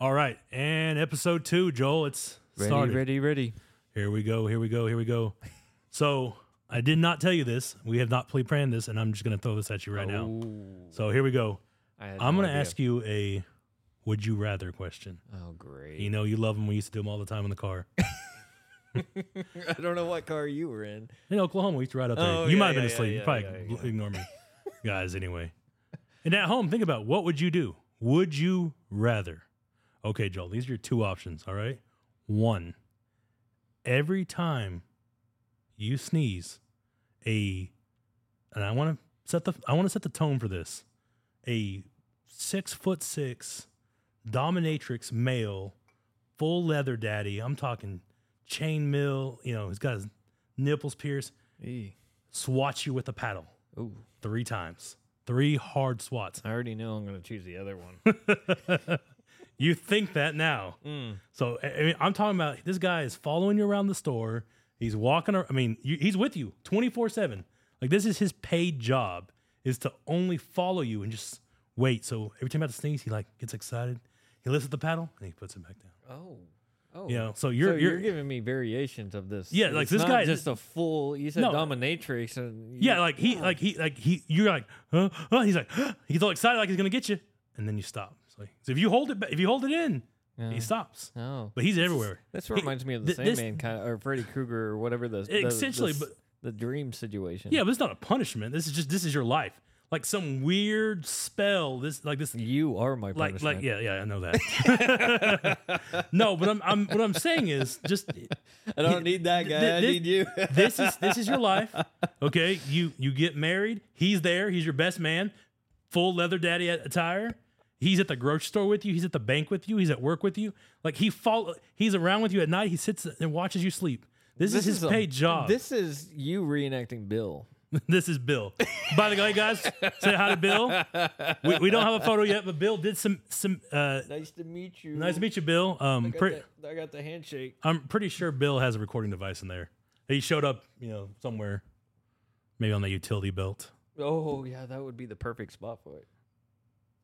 All right, and episode two, Joel. It's Ready, started. ready, ready. Here we go. Here we go. Here we go. So I did not tell you this. We have not pre-planned this, and I'm just going to throw this at you right now. Ooh, So here we go. I had I'm no going to idea. ask you a "Would you rather" question. Oh, great. You know, you love them. We used to do them all the time in the car. I don't know what car you were in. In Oklahoma, we used to ride up there. Oh, you yeah, might have been yeah, asleep. yeah, you probably yeah, yeah. ignore me, guys. Anyway, and at home, think about what would you do? Would you rather? Okay, Joel. These are your two options. All right. One. Every time you sneeze, a and I want to set the I want to set the tone for this. A six foot six dominatrix male, full leather daddy. I'm talking chain mail. You know, he's got his nipples pierced. Eee. Swats you with a paddle Ooh, three times. Three hard swats. I already know I'm going to choose the other one. You think that now. Mm. So I mean, I'm talking about this guy is following you around the store. He's walking. ar- I mean, you, he's with you 24 seven. Like this is his paid job is to only follow you and just wait. So every time to sneeze, he like gets excited. He lifts up the paddle and he puts it back down. Oh. Oh. You know, so So you're you're, you're, giving me variations of this. Yeah, like It's this guy- just a full. You said No. dominatrix, and yeah, like he like he like he you're like huh, huh? he's like he's all excited like he's gonna get you, and then you stop. So, so if you hold it, if you hold it in, Yeah. he stops. Oh, But he's everywhere. this reminds me of the th- this- Sandman kind of, or Freddy Krueger, or whatever the, the Essentially, the, but- the dream situation. Yeah, but it's not a punishment. This is just this is your life. Like some weird spell. This like this you are my like punishment. like yeah yeah I know that. no, but I'm I'm what I'm saying is just I don't need that guy. Th- I need you. this is this is your life. Okay, you you get married. He's there. He's your best man. Full leather daddy attire. He's at the grocery store with you. He's at the bank with you. He's at work with you. Like he follow. He's around with you at night. He sits and watches you sleep. This, is his a- paid job. This is you reenacting Bill. this is Bill. By the way, guys, say hi to Bill. We, we don't have a photo yet, but Bill did some some. Uh, Nice to meet you. nice to meet you, Bill. Um, I got, pre- the, I got the handshake. I'm pretty sure Bill has a recording device in there. He showed up, you know, somewhere, maybe on the utility belt. Oh yeah, that would be the perfect spot for it.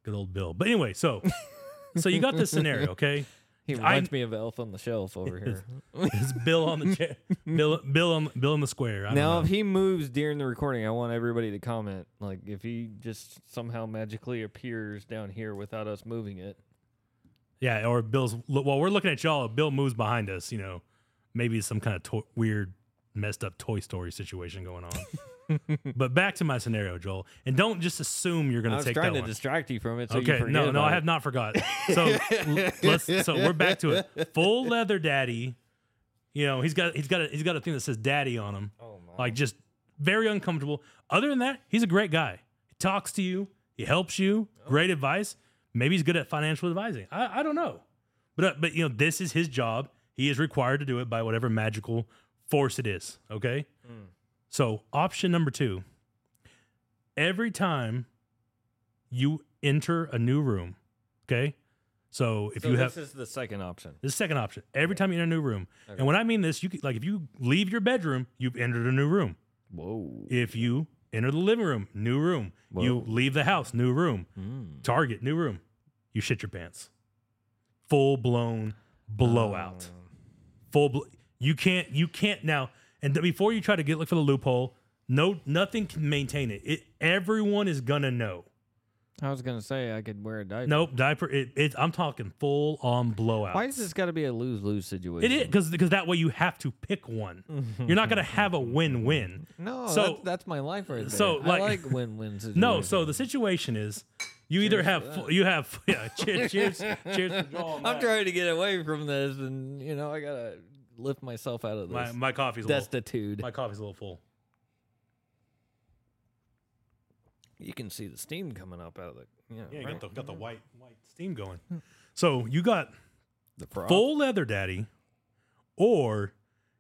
Good old Bill. But anyway, so so you got this scenario, okay? He I- reminds me of Elf on the Shelf over here. It's Bill on the chair, Bill, Bill on Bill in the square. I now, know. if he moves during the recording, I want everybody to comment. Like, if he just somehow magically appears down here without us moving it. yeah, or Bill's. While we're looking at y'all, if Bill moves behind us. You know, maybe it's some kind of to- weird, messed up Toy Story situation going on. but back to my scenario, Joel, and don't just assume you're going to take that. I was trying to one. distract you from it. So okay, no, no, I it. have not forgot. So let's. So we're back to it. Full leather daddy. You know, he's got he's got a, he's got a thing that says daddy on him. Oh my! Like just very uncomfortable. Other than that, he's a great guy. He talks to you. He helps you. Great advice. Maybe he's good at financial advising. I, I don't know, but uh, but you know this is his job. He is required to do it by whatever magical force it is. Okay. So option number two. Every time you enter a new room, okay. So if so you this have this is the second option. this is the second option. Every time you enter a new room, and when I mean this, you could, like if you leave your bedroom, you've entered a new room. Whoa! If you enter the living room, new room. You leave the house, new room. Mm. Target, new room. You shit your pants. Full blown blowout. Um, Full. Bl- you can't. You can't now. And before you try to get look for the loophole, no, nothing can maintain it. It everyone is gonna know. I was gonna say I could wear a diaper. Nope, diaper. It, it, I'm talking full on blowout. Why is this got to be a lose lose situation? It is because because that way you have to pick one. You're not gonna have a win win. No, So- that's, that's my life right there. so, I like- like win win situations. No, so the situation is you either have fu- you have yeah cheers cheers cheers. I'm trying to get away from this, and you know I gotta lift myself out of this my my coffee's a little, destitute. my coffee's a little full. you can see the steam coming up out of the you know, Yeah, you right? got the got the white white steam going. Hmm. So you got the full leather daddy, or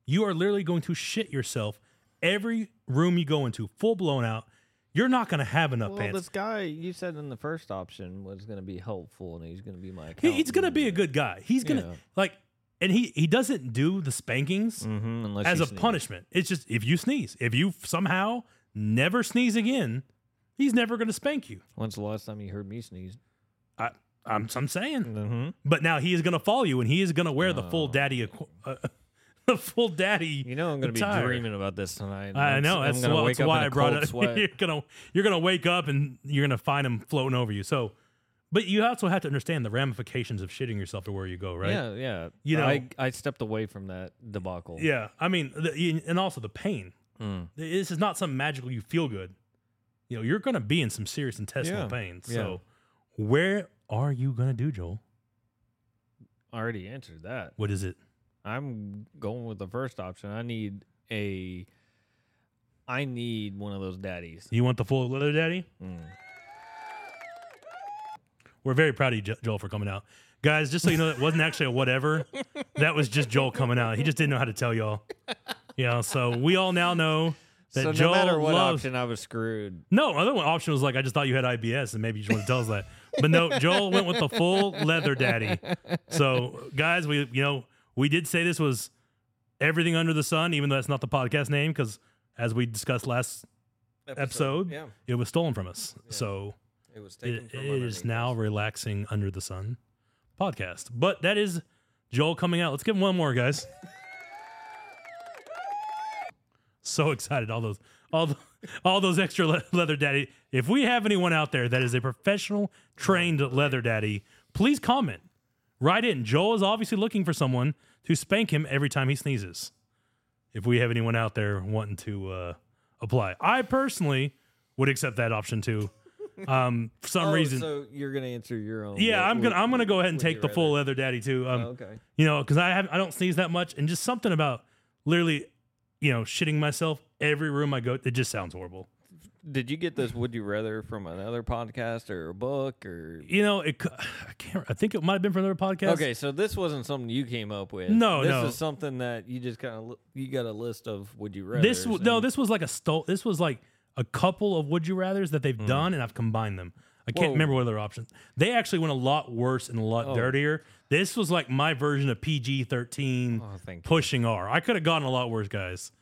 you are literally going to shit yourself every room you go into, full blown out. You're not going to have enough Well, pants. this guy you said in the first option was going to be helpful, and he's going to be my. He- he's going to be a good guy. He's going to Yeah. like, and he he doesn't do the spankings mm-hmm, unless as a sneeze. punishment. It's just if you sneeze, if you somehow never sneeze again, he's never going to spank you. When's the last time you heard me sneeze? I I'm, I'm saying. Mm-hmm. But now he is going to follow you, and he is going to wear the full Oh. daddy, uh, the full daddy. You know I'm gonna attire. be dreaming about this tonight. I know I'm that's, gonna why- wake that's up why I brought it. You're gonna you're gonna wake up and you're gonna find him floating over you. So, but you also have to understand the ramifications of shitting yourself to where you go, right? Yeah, yeah. You know- I I stepped away from that debacle. Yeah, I mean, the, and also the pain. Mm. This is not some magical you feel good. You know, you're going to be in some serious intestinal Yeah, pain. yeah. So, where are you going to do, Joel? I already answered that. What is it? I'm going with the first option. I need a. I need one of those daddies. You want the full leather daddy? Mm. We're very proud of you, Joel, for coming out. Guys, just so you know, that wasn't actually a whatever. That was just Joel coming out. He just didn't know how to tell y'all. Yeah, so we all now know that So Joel no matter what loves. option, I was screwed. No, other one option was like, I just thought you had IBS and maybe you just want to tell us that. But no, Joel went with the full leather daddy. So, guys, we, you know, we did say this was everything under the sun, even though that's not the podcast name, because as we discussed last episode, Yeah, it was stolen from us. So, it was taken it, from it is now relaxing under the sun podcast. But that is Joel coming out. Let's give him one more, guys. so excited! All those, all the, all those extra le- leather daddy. If we have anyone out there that is a professional trained leather daddy, please comment. Write in. Joel is obviously looking for someone to spank him every time he sneezes. If we have anyone out there wanting to uh, apply, I personally would accept that option too. Um, for some Oh, reason, So you're gonna answer your own. yeah, Would- I'm gonna would- I'm gonna go ahead and take you the full rather? leather daddy too. Um, Oh, okay. you know, because I have I don't sneeze that much, and just something about literally, you know, shitting myself every room I go. It just sounds horrible. Did you get this? Would you rather from another podcast or a book or? You know, it. c- I can't. I think it might have been from another podcast. Okay, so this wasn't something you came up with. No, this no. is something that you just kind of you got a list of would you rather. This w- no, this was like a stole. This was like a couple of would you rather's that they've done, and I've combined them. I can't. Whoa. remember what other options. They actually went a lot worse and a lot Oh. dirtier. This was like my version of PG thirteen. Oh, pushing R. I could have gone a lot worse, guys.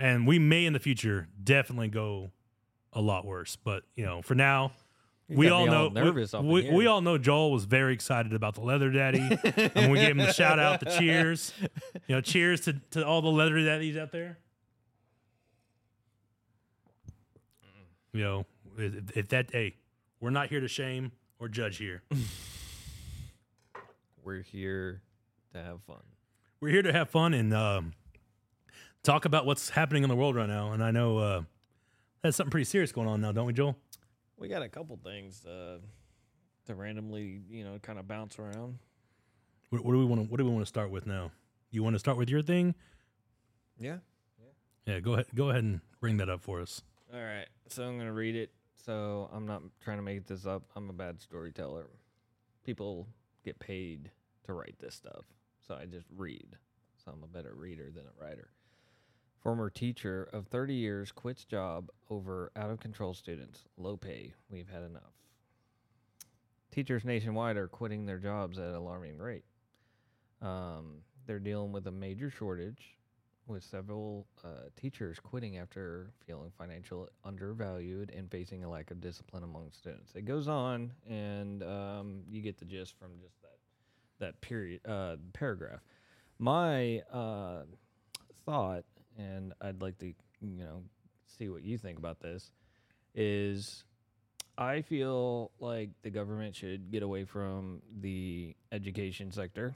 And we may in the future definitely go a lot worse. But, you know, for now, You we all know we, we, we all know Joel was very excited about the leather daddy. and we gave him the shout out, the cheers. You know, cheers to, to all the leather daddies out there. You know, if, if that hey, we're not here to shame or judge here. We're here to have fun. we're here to have fun and um, talk about what's happening in the world right now. And I know uh, that's something pretty serious going on now, don't we, Joel? We got a couple things uh, to randomly, you know, kind of bounce around. What, what do we want to What do we want to start with now? You want to start with your thing? Yeah. Yeah, go ahead. Go ahead and bring that up for us. All right. So I'm gonna read it. So I'm not trying to make this up. I'm a bad storyteller. People get paid to write this stuff, so I just read. So I'm a better reader than a writer. Former teacher of 30 years quits job over out of control students. Low pay. We've had enough. Teachers nationwide are quitting their jobs at an alarming rate. Um, they're dealing with a major shortage, with several uh, teachers quitting after feeling financially undervalued and facing a lack of discipline among students. It goes on, and um, you get the gist from just that that period uh, paragraph. My uh, thought, and I'd like to you know see what you think about this, is I feel like the government should get away from the education sector,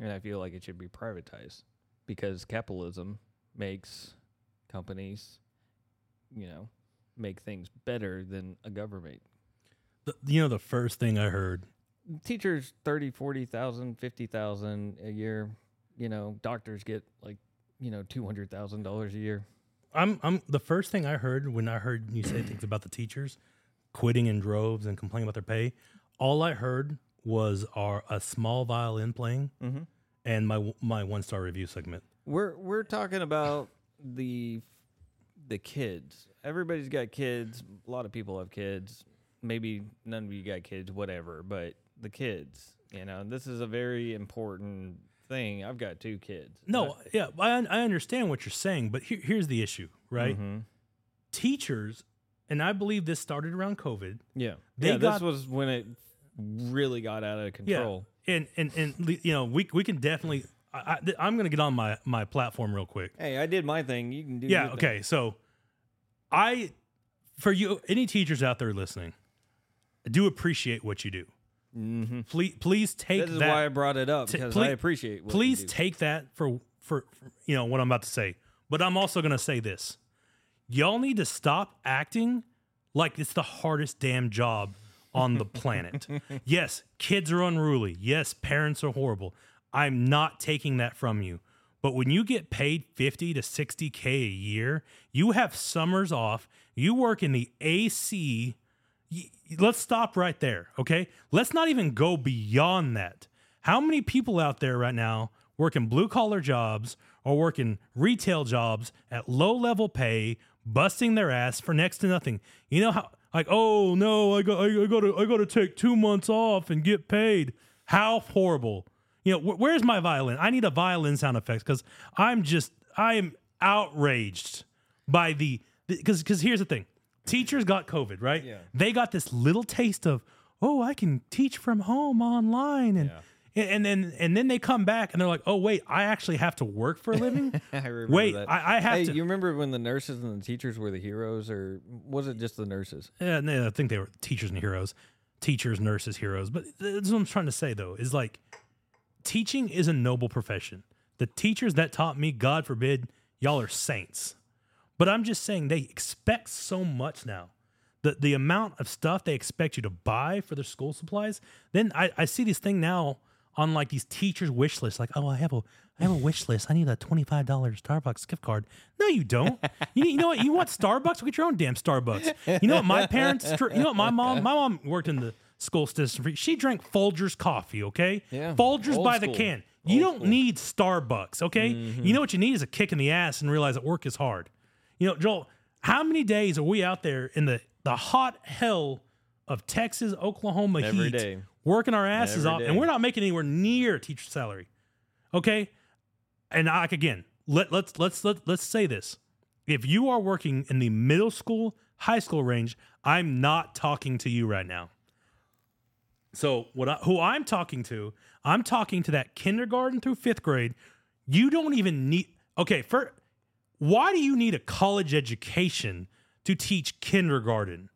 and I feel like it should be privatized because capitalism makes companies, you know, make things better than a government. The, you know, the first thing I heard. Teachers 30, 40,000, 50,000 a year, you know, doctors get like, you know, $200,000 a year. I'm. I'm. The first thing I heard when I heard you say things about the teachers quitting in droves and complaining about their pay, all I heard was our a small violin playing Mm-hmm. And my my one star review segment. We're we're talking about the the kids. Everybody's got kids. A lot of people have kids. Maybe none of you got kids, whatever. But the kids, you know, this is a very important thing. I've got two kids. No, yeah, I, I understand what you're saying, but here, here's the issue, right? Mhm. Teachers, and I believe this started around COVID. Yeah. They yeah. got- this was when it really got out of control. Yeah, control. And and and you know we we can definitely. I, I, I'm going to get on my my platform real quick. Hey, I did my thing. You can do. Yeah. your thing. Okay. So, I, for you, any teachers out there listening, I do appreciate what you do. Mhm. Please, please take This is that. why I brought it up t- because please- I appreciate. What you please take that for, for for you know what I'm about to say. But I'm also going to say this: y'all need to stop acting like it's the hardest damn job on the planet. yes, kids are unruly. Yes, parents are horrible. I'm not taking that from you. But when you get paid 50 to 60K a year, you have summers off, you work in the AC. Let's stop right there, okay? Let's not even go beyond that. How many people out there right now working blue collar jobs or working retail jobs at low level pay, busting their ass for next to nothing? You know how like oh no, I got I, I got to I got to take 2 months off and get paid. How horrible. You know, wh- where's my violin? I need a violin sound effects cuz I'm just I am outraged by the because because here's the thing. Teachers got COVID, right? Yeah. They got this little taste of, oh, I can teach from home online and and then and then they come back and they're like, oh wait, I actually have to work for a living. I remember Wait, that. I- I have hey, to- You remember when the nurses and the teachers were the heroes, or was it just the nurses? yeah, no, I think they were teachers and heroes, teachers, nurses, heroes. But that's what I'm trying to say though is like, teaching is a noble profession. The teachers that taught me, God forbid, y'all are saints. But I'm just saying they expect so much now. The the amount of stuff they expect you to buy for their school supplies. Then I, I see this thing now on like these teachers' wish lists. Like, oh, I have a I have a wish list. I need a twenty five dollars Starbucks gift card. No, you don't. You, you know what? You want Starbucks? Get your own damn Starbucks. You know what? My parents. You know what? My mom. My mom worked in the school system. She drank Folgers coffee. Okay. Yeah, Folgers old by the can. You don't need Starbucks. Okay. Mm-hmm. You know what you need is a kick in the ass and realize that work is hard. You know, Joel, how many days are we out there in the, the hot hell of Texas, Oklahoma Every heat, day. Working our asses Every off, day. and we're not making anywhere near teacher salary. Okay? And like again, let let's let's let, let's say this. If you are working in the middle school, high school range, I'm not talking to you right now. So what I, who I'm talking to, I'm talking to that kindergarten through 5th grade. You don't even need Okay, for why do you need a college education to teach kindergarten?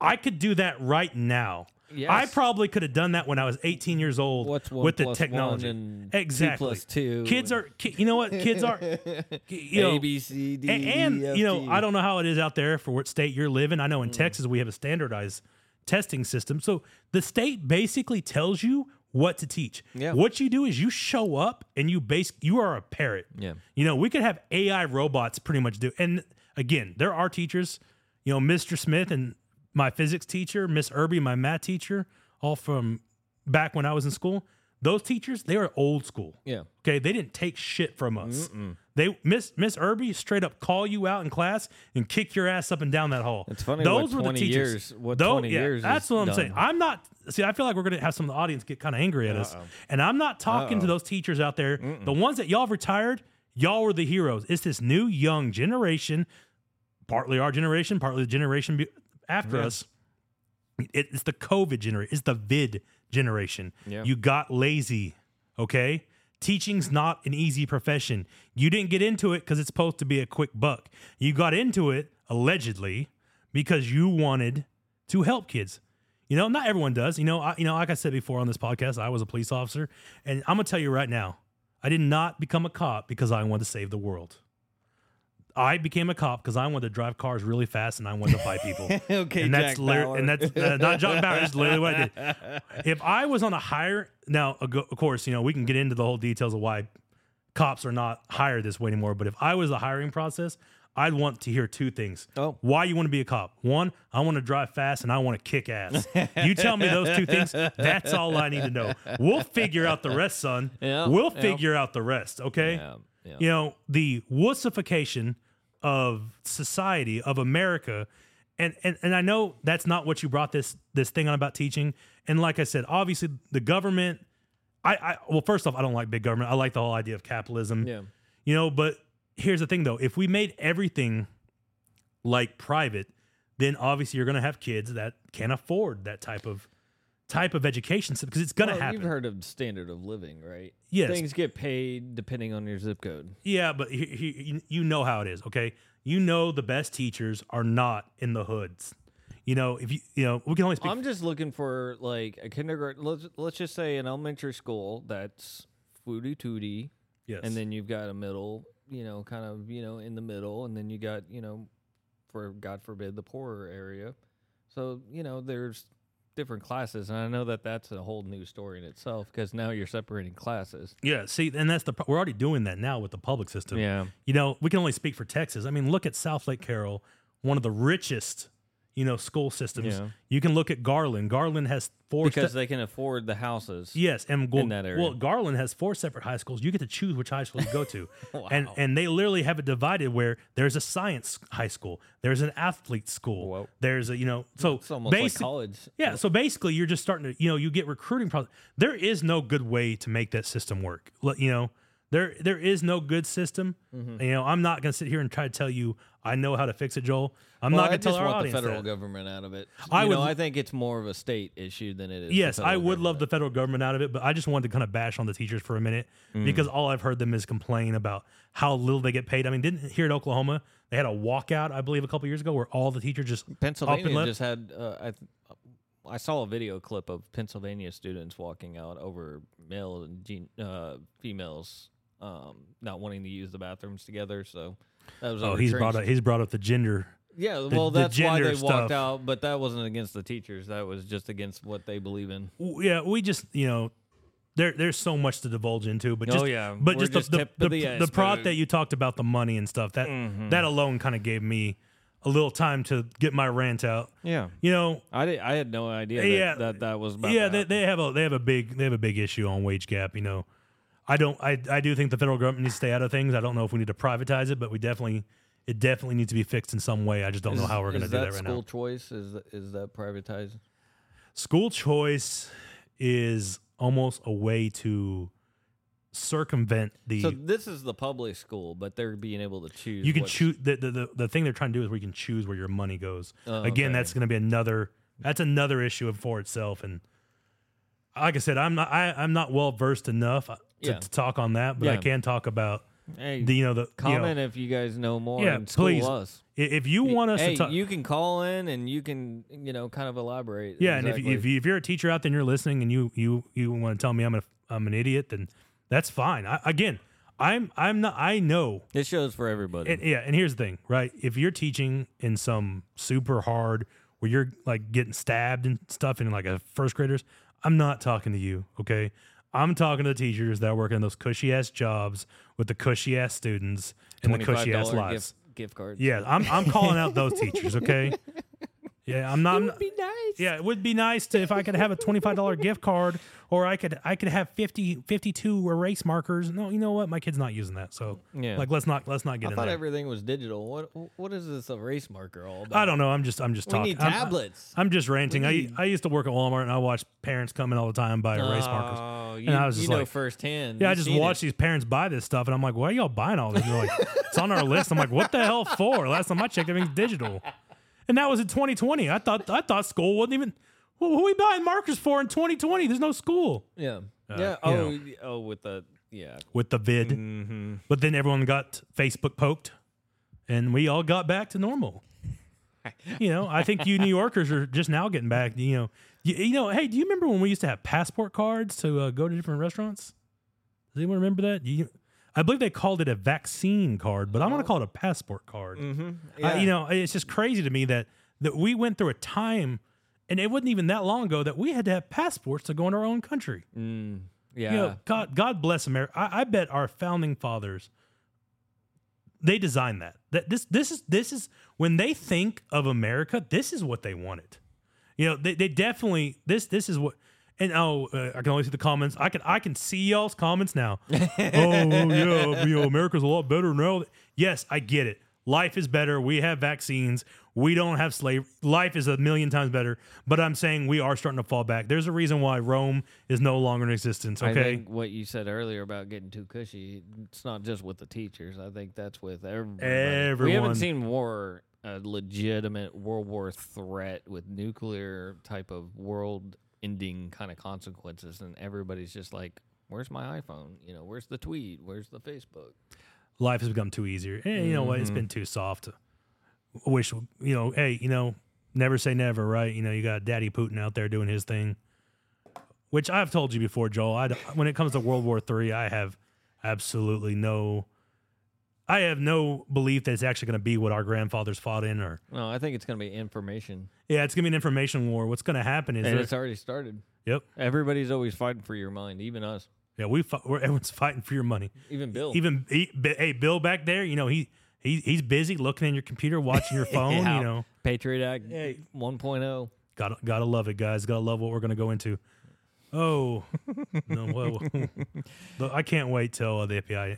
I could do that right now. Yes. I probably could have done that when I was 18 years old What's one with the plus technology. one and two exactly. plus two Kids and- are ki- you know what? Kids are you know, A B C D a- and, E, F, you know, G. I don't know how it is out there for what state you're living. I know in mm. Texas we have a standardized testing system. So the state basically tells you what to teach. Yeah. What you do is you show up and you base you are a parrot. Yeah. You know, we could have AI robots pretty much do. And again, there are teachers, you know, Mr. Smith and my physics teacher, Miss Irby, my math teacher, all from back when I was in school. Those teachers, they were old school. Yeah. Okay, they didn't take shit from us. They Miss Miss Irby straight up call you out in class and kick your ass up and down that hall. It's funny Those were 20 the teachers. years- what Tho- 20 yeah, years That's what I'm done. saying. I'm not. See, I feel like we're gonna have some of the audience get kind of angry at us, and I'm not talking to those teachers out there. The ones that y'all have retired, y'all were the heroes. It's this new young generation, partly our generation, partly the generation after us. It- it's the COVID generation. It's the vid generation. Yeah. You got lazy. Okay. Teaching's not an easy profession. You didn't get into it because it's supposed to be a quick buck. You got into it allegedly because you wanted to help kids. You know, not everyone does. You know, I, you know, like I said before on this podcast, I was a police officer, and I'm gonna tell you right now, I did not become a cop because I wanted to save the world. I became a cop because I wanted to drive cars really fast and I wanted to fight people. Okay, and that's Jack Bauer. and that's uh, not Jack Bauer. That's literally what I did. If I was on a higher now, of course, you know we can get into the whole details of why cops are not hired this way anymore. But if I was the hiring process, I'd want to hear two things. Oh. why you want to be a cop? One, I want to drive fast and I want to kick ass. you tell me those two things. That's all I need to know. We'll figure out the rest, son. Yeah, we'll yeah. figure out the rest. Okay Yeah, yeah. you know the wussification of society of america. And, and and i know that's not what you brought this this thing on about teaching. And like i said obviously the government i i well first off i don't like big government. I like the whole idea of capitalism. Yeah. you know but here's the thing though. If we made everything like private then obviously you're going to have kids that can't afford that type of type of education system because it's gonna Well, happen. You've heard of standard of living, right? Yes. Things get paid depending on your zip code. Yeah, but he, he, you- you know how it is, okay? You know the best teachers are not in the hoods. You know, if you you know, we can only speak. I'm just looking for like a kindergarten. Let's let's just say an elementary school that's foodie tootie, yes, and then you've got a middle, you know, kind of you know in the middle, and then you got you know, for God forbid the poorer area. So you know, there's different classes, and I know that that's a whole new story in itself because now you're separating classes. yeah. See, and that's the pro- we're already doing that now with the public system. Yeah, You know, we can only speak for Texas. I mean, look at Southlake Carroll, one of the richest, you know, school systems. Yeah. You can look at Garland. Garland has four. because ste- they can afford the houses. Yes, and well, in that area. well, Garland has four separate high schools. You get to choose which high school you go to, and Wow. and they literally have it divided where there's a science high school, there's an athlete school, Whoa. there's a you know so It's almost like college. Yeah, so basically, you're just starting to, you know, you get recruiting problems. There is no good way to make that system work. You know, there there is no good system. Mm-hmm. You know, I'm not going to sit here and try to tell you I know how to fix it, Joel. I'm Well, not going to tell our want the federal that. government out of it. I you would- know, I think it's more of a state issue than it is. Yes, I would love the federal government out of it, but I just wanted to kind of bash on the teachers for a minute Mm. because all I've heard them is complain about how little they get paid. I mean, didn't here at Oklahoma they had a walkout, I believe, a couple years ago where all the teachers just up and Pennsylvania just had. Uh, I th- I saw a video clip of Pennsylvania students walking out over male and uh, females um, not wanting to use the bathrooms together. So Oh, he's brought up he's brought up the gender. Yeah, the- well, the that's why gender they walked out, but that wasn't against the teachers. That was just against what they believe in. Yeah, we just you know. There, there's so much to divulge into, but Oh, just, yeah. but just, just the, the, the, the prod that you talked about the money and stuff that Mhm. that alone kind of gave me a little time to get my rant out. Yeah, You know, I did, I had no idea that Yeah. that, that was about yeah, they, they have a they have a big they have a big issue on wage gap. You know, I don't I I do think the federal government needs to stay out of things. I don't know if we need to privatize it, but we definitely it definitely needs to be fixed in some way. I just don't know how we're going to do that that right school now. School choice is is that privatized? School choice is almost a way to circumvent the. So this is the public school, but they're being able to choose. you can choose the, the the the thing they're trying to do is where you can choose where your money goes. Oh, Again, okay. that's going to be another that's another issue for itself. And like I said, I'm not I, I'm not well versed enough to, Yeah. to talk on that, but I Yeah. can talk about Hey, the you know the you know, comment if you guys know more. Yeah, and school please. us. i- if you want us hey, to talk. you can call in and you can you know kind of elaborate. yeah, and if, exactly. if, you, if you're a teacher out there and you're listening and you you you want to tell me I'm a I'm an idiot, then that's fine. I, again, I'm I'm not I know this shows for everybody. And, yeah, and here's the thing, right? If you're teaching in some super hard where you're like getting stabbed and stuff in like a first graders, I'm not talking to you, okay? I'm talking to the teachers that work in those cushy ass jobs with the cushy ass students and the cushy ass lives. gift, gift cards. Yeah, I'm I'm calling out those teachers, okay? Yeah, I'm not. I'm not- be nice. yeah, it would be nice to if I could have a twenty five dollar gift card, or I could I could have 50, 52 erase markers. No, you know what? My kid's not using that, so Yeah. like let's not let's not get I in thought there. everything was digital. What what is this erase marker all about? I don't know. I'm just I'm just We talking. need I'm- tablets. I'm, just ranting. We I I used to work at Walmart and I watched parents come in all the time buy erase markers. Oh, you, And I was you just know like- firsthand. Yeah, I You've just seen watched it. these parents buy this stuff, and I'm like, "Why are y'all buying all this?" And they're like, "It's on our list." I'm like, "What the hell for?" Last time I checked, everything's digital, and that was in 2020. I thought I thought school wasn't even. Well, who are we buying markers for in 2020? There's no school Yeah. Uh, yeah. you Oh, know. oh, with the yeah. with the vid, Mm-hmm. but then everyone got Facebook poked, and we all got back to normal. you know, I think you New Yorkers are just now getting back. You know, you, you know. Hey, do you remember when we used to have passport cards to uh, go to different restaurants? Does anyone remember that? You, I believe they called it a vaccine card, but I'm going to call it a passport card. Mm-hmm. Uh, you know, it's just crazy to me that that we went through a time, and it wasn't even that long ago that we had to have passports to go in our own country. Mm, yeah. You know, God, God bless America. I, I bet our founding fathers they designed that. That this this is this is when they think of America, this is what they wanted. You know, they, they definitely this this is what. And oh, uh, I can only see the comments. I can I can see y'all's comments now. oh yeah, you know, America's a lot better now. Yes, I get it. Life is better. We have vaccines. We don't have slave. Life is a million times better. But I'm saying we are starting to fall back. There's a reason why Rome is no longer in existence. I Okay. think what you said earlier about getting too cushy, it's not just with the teachers. I think that's with everybody. We haven't seen war, a legitimate World War threat with nuclear type of world ending kind of consequences, and everybody's just like, "Where's my iPhone? You know, where's the tweet? Where's the Facebook?" Life has become too easier. Eh, you know what? It's Mhm. been too soft. I wish you know. Hey, you know, never say never, right? You know, you got Daddy Putin out there doing his thing, which I've told you before, Joel. I, when it comes to World War Three, I have absolutely no. I have no belief that it's actually going to be what our grandfathers fought in, or No, I think it's going to be information, yeah, it's going to be an information war. What's going to happen is and it's already started. Yep. Everybody's always fighting for your mind, even us, yeah, we fi- we're, everyone's fighting for your money. even Bill. Even he, B- hey, Bill back there, you know he he he's busy looking in your computer, watching your phone. Yeah. You know, Patriot Act Hey. 1.0. gotta gotta love it, guys. Gotta love what we're gonna go into. Oh no, well, I can't wait till uh, the FBI,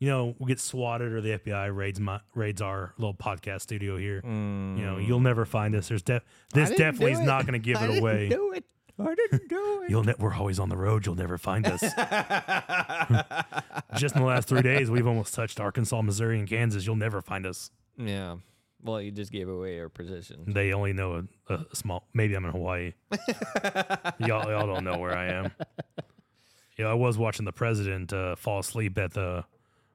you know, we get swatted or the FBI raids my raids our little podcast studio here. You know, you'll never find us. There's def- this definitely is not gonna give it away. do it. I didn't do it. You'll ne- we're always on the road. You'll never find us. Just in the last three days, we've almost touched Arkansas, Missouri, and Kansas. You'll never find us. yeah. Well, you just gave away our position. They only know a, a small. Maybe I'm in Hawaii. y'all, y'all don't know where I am. Yeah, I was watching the president uh, fall asleep at the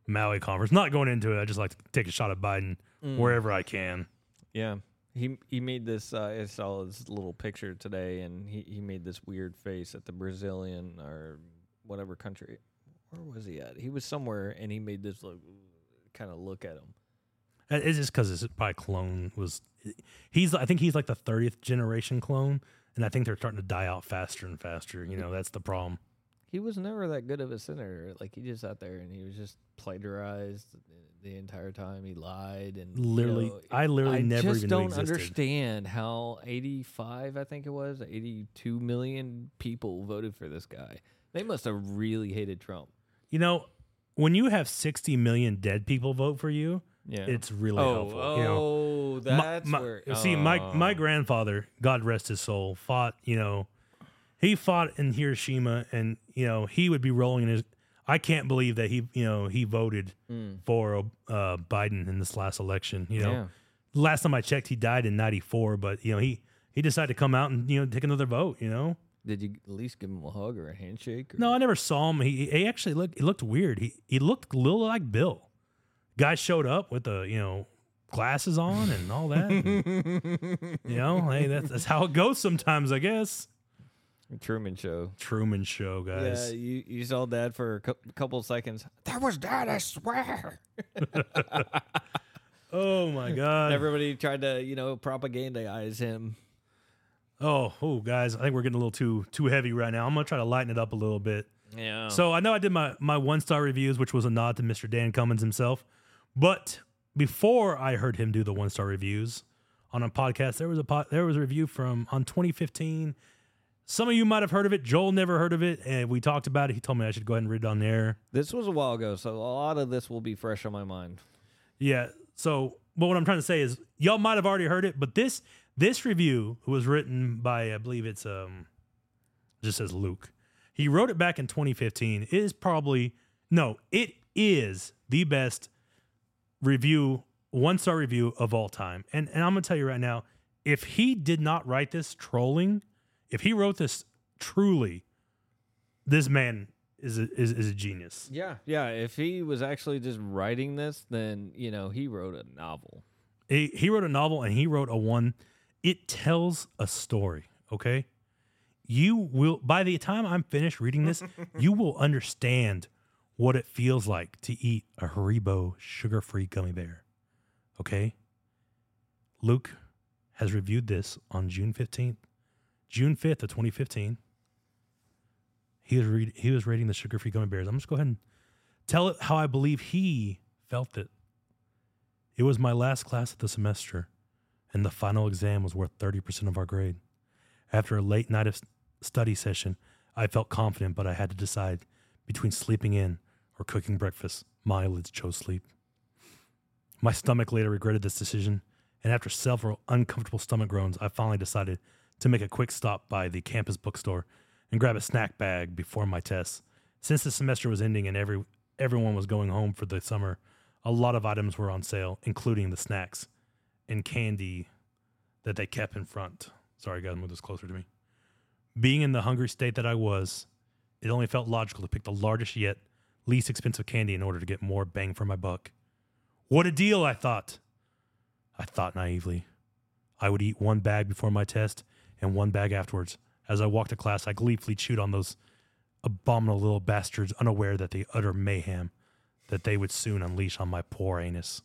Maui conference. Not going into it. I just like to take a shot at Biden wherever I can. Yeah. He he made this. Uh, I saw his little picture today, and he, he made this weird face at the Brazilian or whatever country. Where was he at? He was somewhere, and he made this look, kind of look at him. Uh, It's just because his probably clone was. He's. I think he's like the thirtieth generation clone, and I think they're starting to die out faster and faster. You know, that's the problem. He was never that good of a senator. Like he just sat there and he was just plagiarized the entire time. He lied and you Literally, know, I literally I never just don't existed. understand how 85, I think it was, 82 million people voted for this guy. They must have really hated Trump. You know, when you have sixty million dead people vote for you, Yeah. it's really oh, helpful. oh, you know, oh, that's my- where. see my my oh. grandfather god rest his soul fought you know he fought in hiroshima and you know he would be rolling in his i can't believe that he you know he voted Mm. for uh biden in this last election you know Yeah. last time i checked he died in 94 but you know he he decided to come out and you know take another vote you know Did you at least give him a hug or a handshake? Or? no i never saw him he, he actually looked he looked weird he he looked a little like bill guy showed up with the you know glasses on and all that and, you know hey that's, that's how it goes sometimes i guess Truman Show. truman show guys Yeah, you, you saw Dad for a cou- couple seconds. That was Dad, I swear. oh my god Everybody tried to, you know, propagandize him. oh oh guys i think we're getting a little too too heavy right now i'm gonna try to lighten it up a little bit Yeah. So I know I did my my one star reviews, which was a nod to Mr. Dan Cummins himself. But before I heard him do the one star reviews on a podcast, there was a po- there was a review from on 2015. Some of you might have heard of it. Joel never heard of it, and we talked about it. He told me I should go ahead and read it on there. this was a while ago, so a lot of this will be fresh on my mind. Yeah. So, but what I'm trying to say is, y'all might have already heard it, but this this review was written by I believe it's um, just says Luke. He wrote it back in 2015. It is probably no, it is the best review, one star review of all time. And and I'm gonna tell you right now, if he did not write this trolling, if he wrote this truly, this man is a, is, is a genius. Yeah. Yeah. If he was actually just writing this, then, you know, he wrote a novel. he, he wrote a novel and he wrote a one it tells a story okay you will by the time i'm finished reading this you will understand what it feels like to eat a haribo sugar-free gummy bear okay luke has reviewed this on june 15th june 5th of 2015 he was read, he was rating the sugar-free gummy bears i'm just go ahead and tell it how i believe he felt it it was my last class of the semester, and the final exam was worth 30% of our grade. After a late night of study session, I felt confident, but I had to decide between sleeping in or cooking breakfast. My eyelids chose sleep. My stomach later regretted this decision, and after several uncomfortable stomach groans, I finally decided to make a quick stop by the campus bookstore and grab a snack bag before my tests. Since the semester was ending and every everyone was going home for the summer, a lot of items were on sale, including the snacks and candy that they kept in front. Sorry, guys, move this closer to me. Being in the hungry state that I was, it only felt logical to pick the largest yet least expensive candy in order to get more bang for my buck. What a deal, I thought. I thought naively. I would eat one bag before my test and one bag afterwards. As I walked to class, I gleefully chewed on those abominable little bastards, unaware that the utter mayhem that they would soon unleash on my poor anus.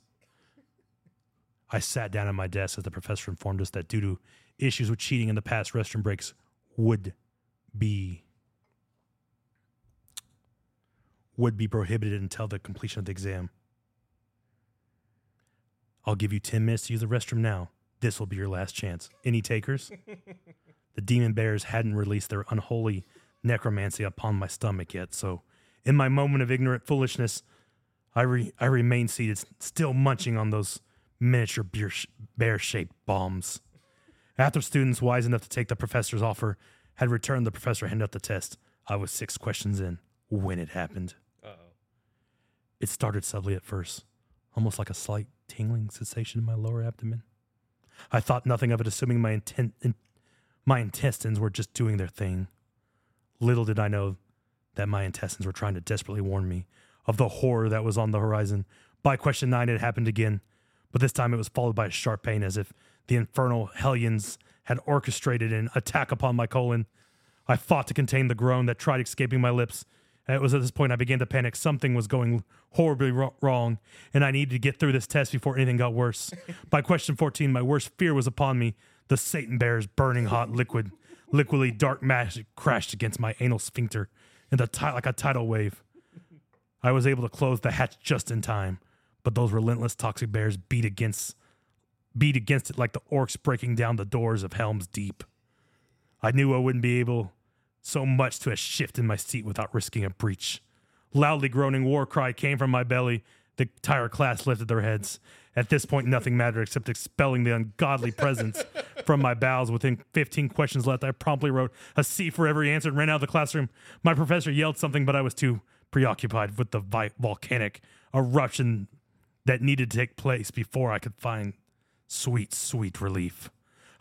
I sat down at my desk as the professor informed us that due to issues with cheating in the past, restroom breaks would be would be prohibited until the completion of the exam. I'll give you 10 minutes to use the restroom now. This will be your last chance. Any takers? the demon bears hadn't released their unholy necromancy upon my stomach yet, so in my moment of ignorant foolishness, I, re- I remained seated, still munching on those miniature beer sh- bear shaped bombs. After students wise enough to take the professor's offer had returned, the professor handed out the test. I was six questions in when it happened. Uh-oh. It started subtly at first, almost like a slight tingling sensation in my lower abdomen. I thought nothing of it, assuming my intent, in, my intestines were just doing their thing. Little did I know that my intestines were trying to desperately warn me of the horror that was on the horizon. By question nine, it happened again, but this time it was followed by a sharp pain, as if the infernal hellions had orchestrated an attack upon my colon. I fought to contain the groan that tried escaping my lips. It was at this point I began to panic. Something was going horribly wro- wrong, and I needed to get through this test before anything got worse. By question 14, my worst fear was upon me. The Satan bear's burning hot liquid, liquidly dark magic crashed against my anal sphincter in the ti- like a tidal wave. I was able to close the hatch just in time, but those relentless toxic bears beat against beat against it like the orcs breaking down the doors of Helm's Deep. I knew I wouldn't be able so much to a shift in my seat without risking a breach. Loudly groaning war cry came from my belly. The entire class lifted their heads. At this point, nothing mattered except expelling the ungodly presence from my bowels. Within 15 questions left, I promptly wrote a C for every answer and ran out of the classroom. My professor yelled something, but I was too preoccupied with the vi- volcanic eruption that needed to take place before I could find sweet, sweet relief.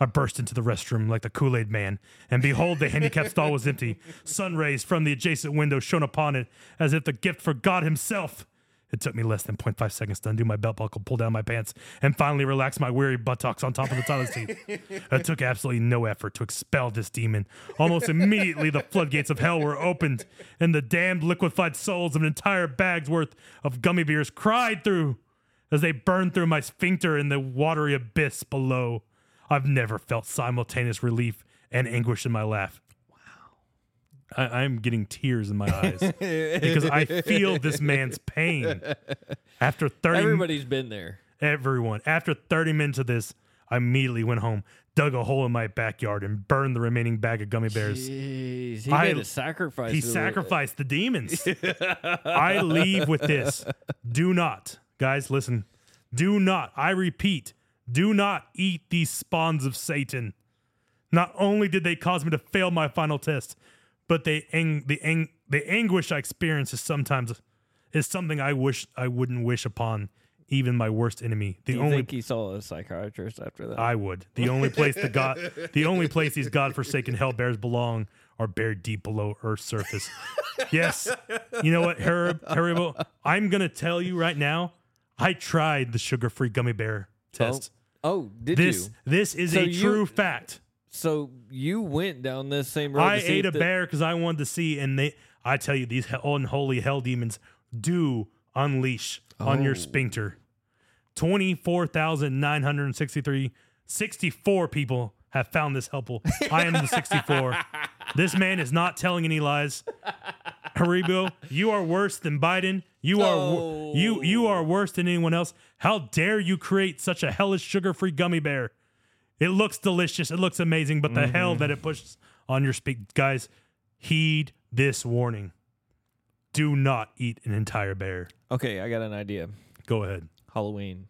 I burst into the restroom like the Kool Aid man, and behold, the handicapped stall was empty. Sun rays from the adjacent window shone upon it as if the gift for God Himself. It took me less than 0.5 seconds to undo my belt buckle, pull down my pants, and finally relax my weary buttocks on top of the toilet seat. It took absolutely no effort to expel this demon. Almost immediately, the floodgates of hell were opened, and the damned liquefied souls of an entire bag's worth of gummy bears cried through as they burned through my sphincter in the watery abyss below. I've never felt simultaneous relief and anguish in my laugh. Wow. I, I'm getting tears in my eyes because I feel this man's pain. After 30 Everybody's been there. everyone, after 30 minutes of this, I immediately went home, dug a hole in my backyard, and burned the remaining bag of gummy bears. Jeez, he I- made a sacrifice. He to it. sacrificed the demons. I leave with this. Do not, guys, listen. Do not, I repeat, do not eat these spawns of Satan. Not only did they cause me to fail my final test, but they ang- the ang- the anguish I experience is sometimes is something I wish I wouldn't wish upon even my worst enemy. The Do you only think he saw a psychiatrist after that? I would. The only place the god, the only place these godforsaken hell bears belong are buried deep below Earth's surface. yes, you know what, Harib, Haribo? I'm gonna tell you right now. I tried the sugar-free gummy bear test. oh, did this you? this is So a you- true fact. So you went down this same road. I to see ate if a the- bear because I wanted to see, and they. I tell you, these he- unholy hell demons do unleash on your Oh. sphincter. 24,963, 64 people have found this helpful. I am the 64. this man is not telling any lies. Haribo, you are worse than Biden. You are wor- you you are worse than anyone else. How dare you create such a hellish sugar-free gummy bear? It looks delicious. It looks amazing, but the mm-hmm. hell that it pushes on your speak, guys, heed this warning. Do not eat an entire bear. Okay, I got an idea. Go ahead. Halloween.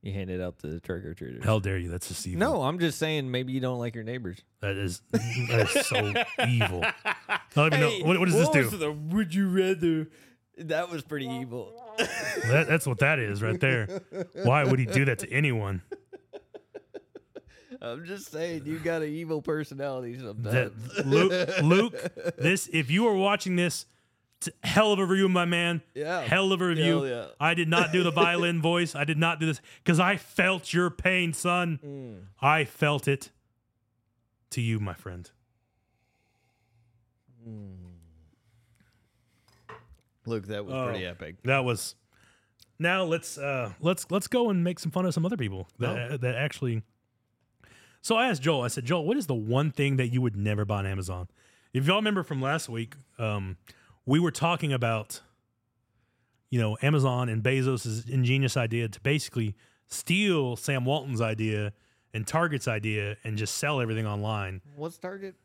You hand it out to the trick or treaters. How dare you? That's just evil. No, I'm just saying maybe you don't like your neighbors. That is that is so evil. I don't even know what, what does this do? the would you rather? That was pretty evil. That, that's what that is right there. Why would he do that to anyone? I'm just saying, you got an evil personality That sometimes. Luke, Luke, this if you are watching this, a hell of a review, my man. Yeah. hell of a review. Hell yeah. I did not do the violin voice. I did not do this because I felt your pain, son. Mm. I felt it. To you, my friend. Luke, that was Oh. pretty epic. That was. Now let's uh let's let's go and make some fun of some other people that that actually. So I asked Joel. I said, Joel, what is the one thing that you would never buy on Amazon? If y'all remember from last week, um, we were talking about, you know, Amazon and Bezos' ingenious idea to basically steal Sam Walton's idea and Target's idea and just sell everything online. What's Target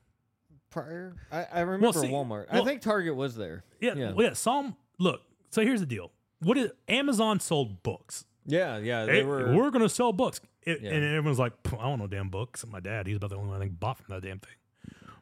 prior? I, I remember see, Walmart. I well- think Target was there. Yeah, Yeah. well, yeah. Psalm. Look. So here's the deal. What is Amazon sold books? Yeah, yeah. They Hey, were. we're going to sell books. It- Yeah. And everyone's like, "Pff, I don't know damn books. My dad, he's about the only one I think bought from that damn thing.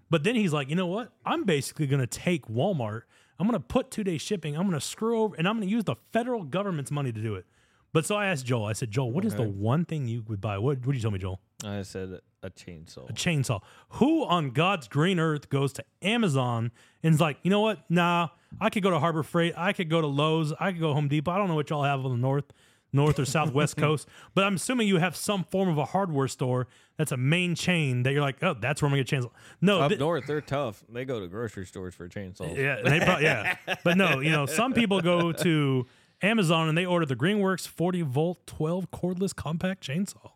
But then he's like, you know what? I'm basically going to take Walmart. I'm going to put two day shipping. I'm going to screw over and I'm going to use the federal government's money to do it. But so I asked Joel, I said, Joel, what is the one thing you would buy? What would you tell me, Joel? I said a chainsaw. A chainsaw. Who on God's green earth goes to Amazon and is like, you know what? Nah, I could go to Harbor Freight. I could go to Lowe's. I could go Home Depot. I don't know what y'all have on the north, north or southwest coast, but I'm assuming you have some form of a hardware store that's a main chain that you're like, oh, that's where I'm gonna get a chainsaw. No, Up thi- north, they're tough. They go to grocery stores for chainsaws. yeah, they probably, yeah, but no, you know, some people go to Amazon and they order the Greenworks 40 volt 12 cordless compact chainsaw,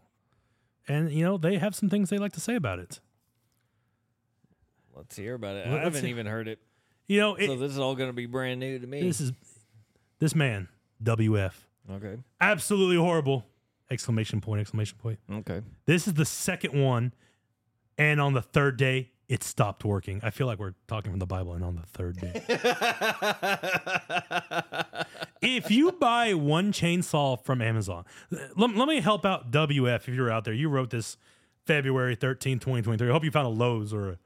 and you know they have some things they like to say about it. Let's hear about it. Let's I haven't hear- even heard it. You know, it, so this is all going to be brand new to me. this is this man WF okay. absolutely horrible! Exclamation point! Exclamation point! Okay. This is the second one, and on the third day, it stopped working. I feel like we're talking from the Bible, and on the third day. if you buy one chainsaw from Amazon, let, let me help out WF if you're out there. You wrote this February 13, 2023. I hope you found a Lowe's or a,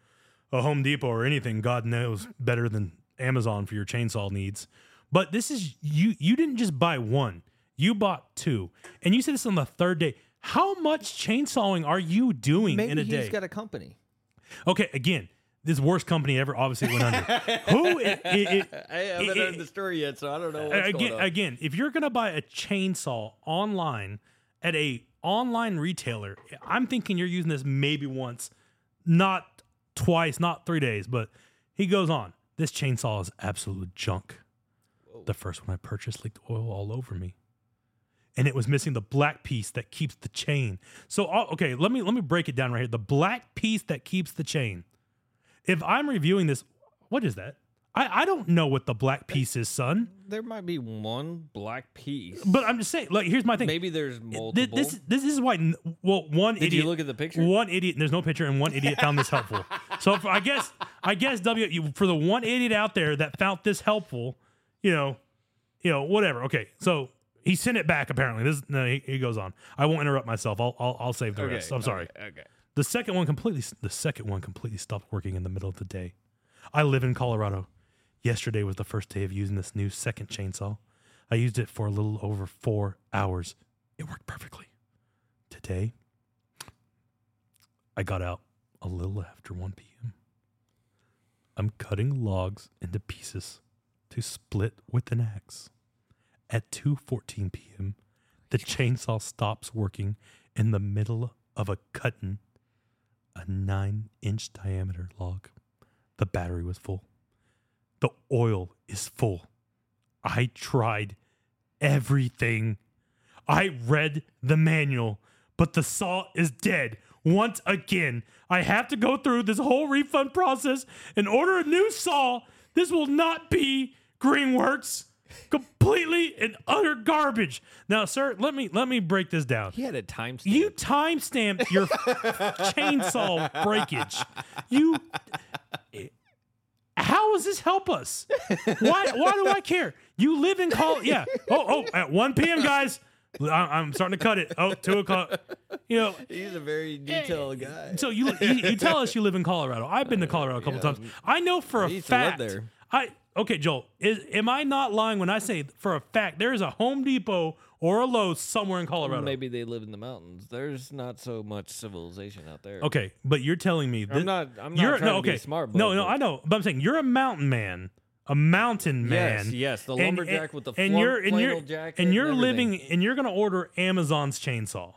a Home Depot or anything, God knows, better than Amazon for your chainsaw needs. But this is you you didn't just buy one. You bought two. And you said this on the third day. How much chainsawing are you doing Maybe in a he's day? got a company. Okay, again, this worst company ever obviously went under. Who i- i- i- I haven't it- heard it- the story yet, so I don't know what's again, going on. again, if you're gonna buy a chainsaw online at a online retailer, I'm thinking you're using this maybe once, not twice, not three days. But he goes on. This chainsaw is absolute junk. The first one I purchased leaked oil all over me, and it was missing the black piece that keeps the chain. So okay, let me let me break it down right here. The black piece that keeps the chain. If I'm reviewing this, what is that? I, I don't know what the black piece is, son. there might be one black piece. But I'm just saying, like, here's my thing. Maybe there's multiple. This this is why. Well, one Did idiot. you look at the picture? One idiot. There's no picture, and one idiot found this helpful. So for, I guess I guess W for the one idiot out there that found this helpful, you know, you know, whatever. Okay, so he sent it back. Apparently, this no, he, he goes on. I won't interrupt myself. I'll I'll, I'll save the okay, rest. I'm sorry. Okay. okay. The second one completely the second one completely stopped working in the middle of the day. I live in Colorado. Yesterday was the first day of using this new second chainsaw. I used it for a little over 4 hours. It worked perfectly. Today I got out a little after 1 p.m. I'm cutting logs into pieces to split with an axe. At 2:14 p.m., the chainsaw stops working in the middle of a cutting a nine inch diameter log. The battery was full. The oil is full. I tried everything. I read the manual, but the saw is dead. Once again, I have to go through this whole refund process and order a new saw. This will not be Greenworks. Completely and utter garbage. Now, sir, let me let me break this down. He had a timestamp. You timestamped your chainsaw breakage. You. How does this help us? Why? Why do I care? You live in call. Yeah. Oh, oh. At 1 p.m., guys. I- I'm starting to cut it. Oh, two o'clock. You know. He's a very detailed guy. So you, you you tell us you live in Colorado. I've been to Colorado a couple times. I know for a used to live fact. there. I okay, Joel, is, am I not lying when I say for a fact there is a Home Depot or a Lowe's somewhere in Colorado? Maybe they live in the mountains. There's not so much civilization out there. Okay, but you're telling me that I'm not. I'm not you're trying no to okay. be smart. no, but- no, I know, but I'm saying you're a mountain man, a mountain man. Yes, yes, the and- lumberjack and- with the and you're and you're jacket and and you're everything. living and you're gonna order Amazon's chainsaw.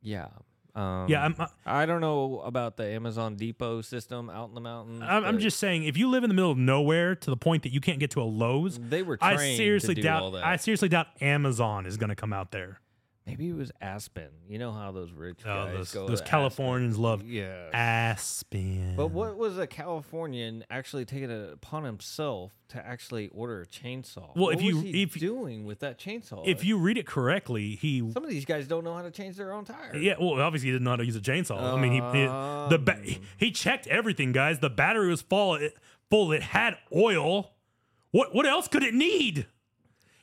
Yeah. Um, Yeah, I'm I- I don't know about the Amazon Depot system out in the mountains. I'm, I'm just saying if you live in the middle of nowhere to the point that you can't get to a Lowe's, They were. I seriously to do all doubt that. I seriously doubt Amazon is gonna come out there. Maybe it was Aspen. You know how those rich Oh, guys those, go. those to Californians love Aspen. Yeah. Aspen. But what was a Californian actually taking it upon himself to actually order a chainsaw? Well, what if you- was he if- doing with that chainsaw? if you read it correctly, he some of these guys don't know how to change their own tire. Yeah, well, obviously he didn't know how to use a chainsaw. I mean, he, he the ba- Um. he checked everything, guys. The battery was full. It, full. It had oil. What what else could it need?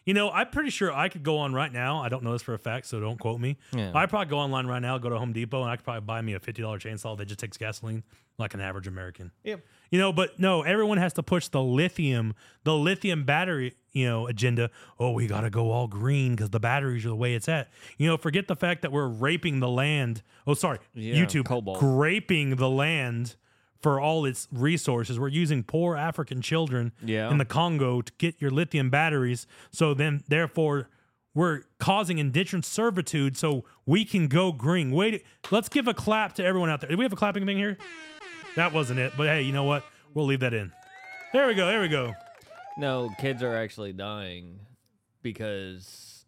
You know, I'm pretty sure I could go on right now. I don't know this for a fact, so don't quote me. Yeah. I probably go online right now, go to Home Depot, and I could probably buy me a fifty dollar chainsaw that just takes gasoline, like an average American. Yeah. You know, but no, everyone has to push the lithium, the lithium battery, you know, agenda. Oh, we got to go all green because the batteries are the way it's at. You know, forget the fact that we're raping the land. Oh, sorry, Yeah, YouTube, cobalt. raping the land for all its resources. We're using poor African children Yeah. in the Congo to get your lithium batteries. So then, therefore, we're causing indentured servitude so we can go green. Wait, let's give a clap to everyone out there. Do we have a clapping thing here? That wasn't it, but hey, you know what? We'll leave that in. There we go. There we go. No, kids are actually dying because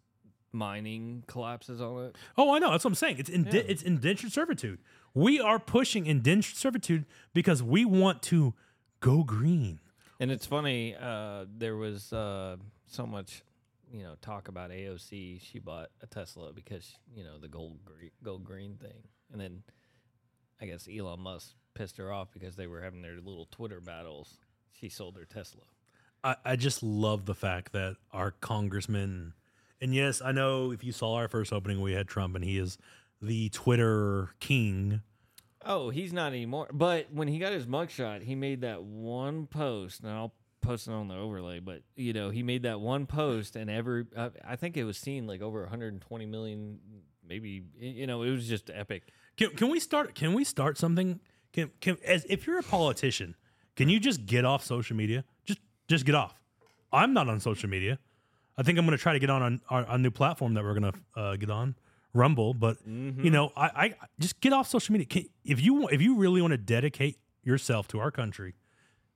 mining collapses on it. Oh, I know. That's what I'm saying. It's inde- it's indentured servitude. We are pushing indentured servitude because we want to go green. And it's funny, uh, there was uh, so much, you know, talk about AOC. She bought a Tesla because you know the gold gre- gold green thing, and then I guess Elon Musk pissed her off because they were having their little Twitter battles. She sold her Tesla. I, I just love the fact that our congressman, and yes, I know if you saw our first opening, we had Trump, and he is the Twitter king. Oh, he's not anymore. But when he got his mugshot, he made that one post, and I'll post it on the overlay. But you know, he made that one post, and every I, I think it was seen like over 120 million, maybe. You know, it was just epic. Can, can we start? Can we start something? Can, can as if you're a politician, can you just get off social media? Just just get off. I'm not on social media. I think I'm going to try to get on on our, our new platform that we're going to uh, get on, Rumble. But you mm-hmm. know, I, I just get off social media. Can, if you if you really want to dedicate yourself to our country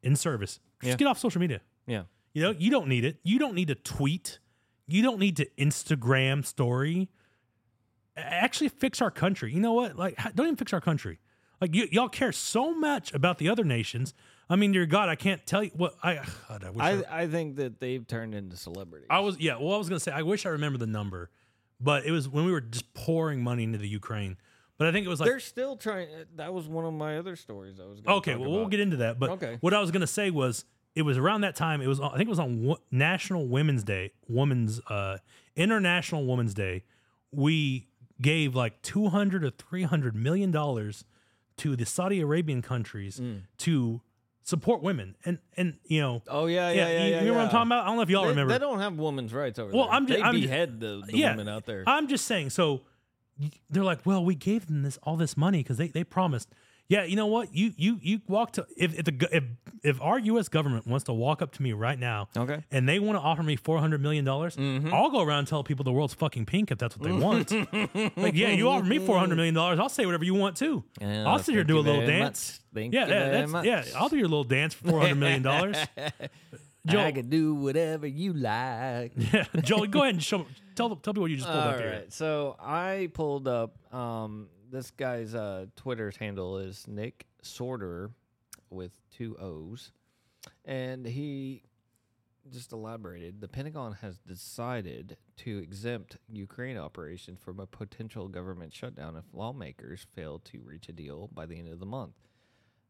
in service, just Yeah. get off social media. Yeah. You know, you don't need it. You don't need to tweet. You don't need to Instagram story. Actually, fix our country. You know what? Like, don't even fix our country. Like, y- y'all care so much about the other nations. I mean, dear God, I can't tell you what I. God, I wish I, I, I think that they've turned into celebrities. I was. Yeah. Well, I was gonna say I wish I remember the number, but it was when we were just pouring money into the Ukraine. But I think it was like They're still trying. That was one of my other stories. I was. Gonna Okay, well, we'll get into that. But Okay. what I was going to say was it was around that time. It was I think it was on National Women's Day, Women's uh, International Women's Day. We gave like two hundred or three hundred million dollars to the Saudi Arabian countries Mm. to support women, and and you know, Oh yeah, yeah, yeah. you, yeah, you remember what I'm talking about? I don't know if y'all They, remember. they don't have women's rights over Well, there. I'm ju- they I'm behead the, the yeah, women out there. I'm just saying. So they're like, well, we gave them this all this money because they, they promised. Yeah, you know what? You you you walk to if if the if if our U.S. government wants to walk up to me right now okay. and they want to offer me four hundred million dollars, Mm-hmm. I'll go around and tell people the world's fucking pink if that's what they want. like, yeah, you offer me four hundred million dollars, I'll say whatever you want too. Yeah, I'll sit here and do a little dance. Yeah, you yeah, very much. yeah. I'll do your little dance for four hundred million dollars. Joel- I can do whatever you like. yeah, Joel, go ahead and show tell tell people what you just pulled All up here. right. So I pulled up um this guy's uh Twitter handle is Nick Sortor with two O's. And he just elaborated the Pentagon has decided to exempt Ukraine operations from a potential government shutdown if lawmakers fail to reach a deal by the end of the month.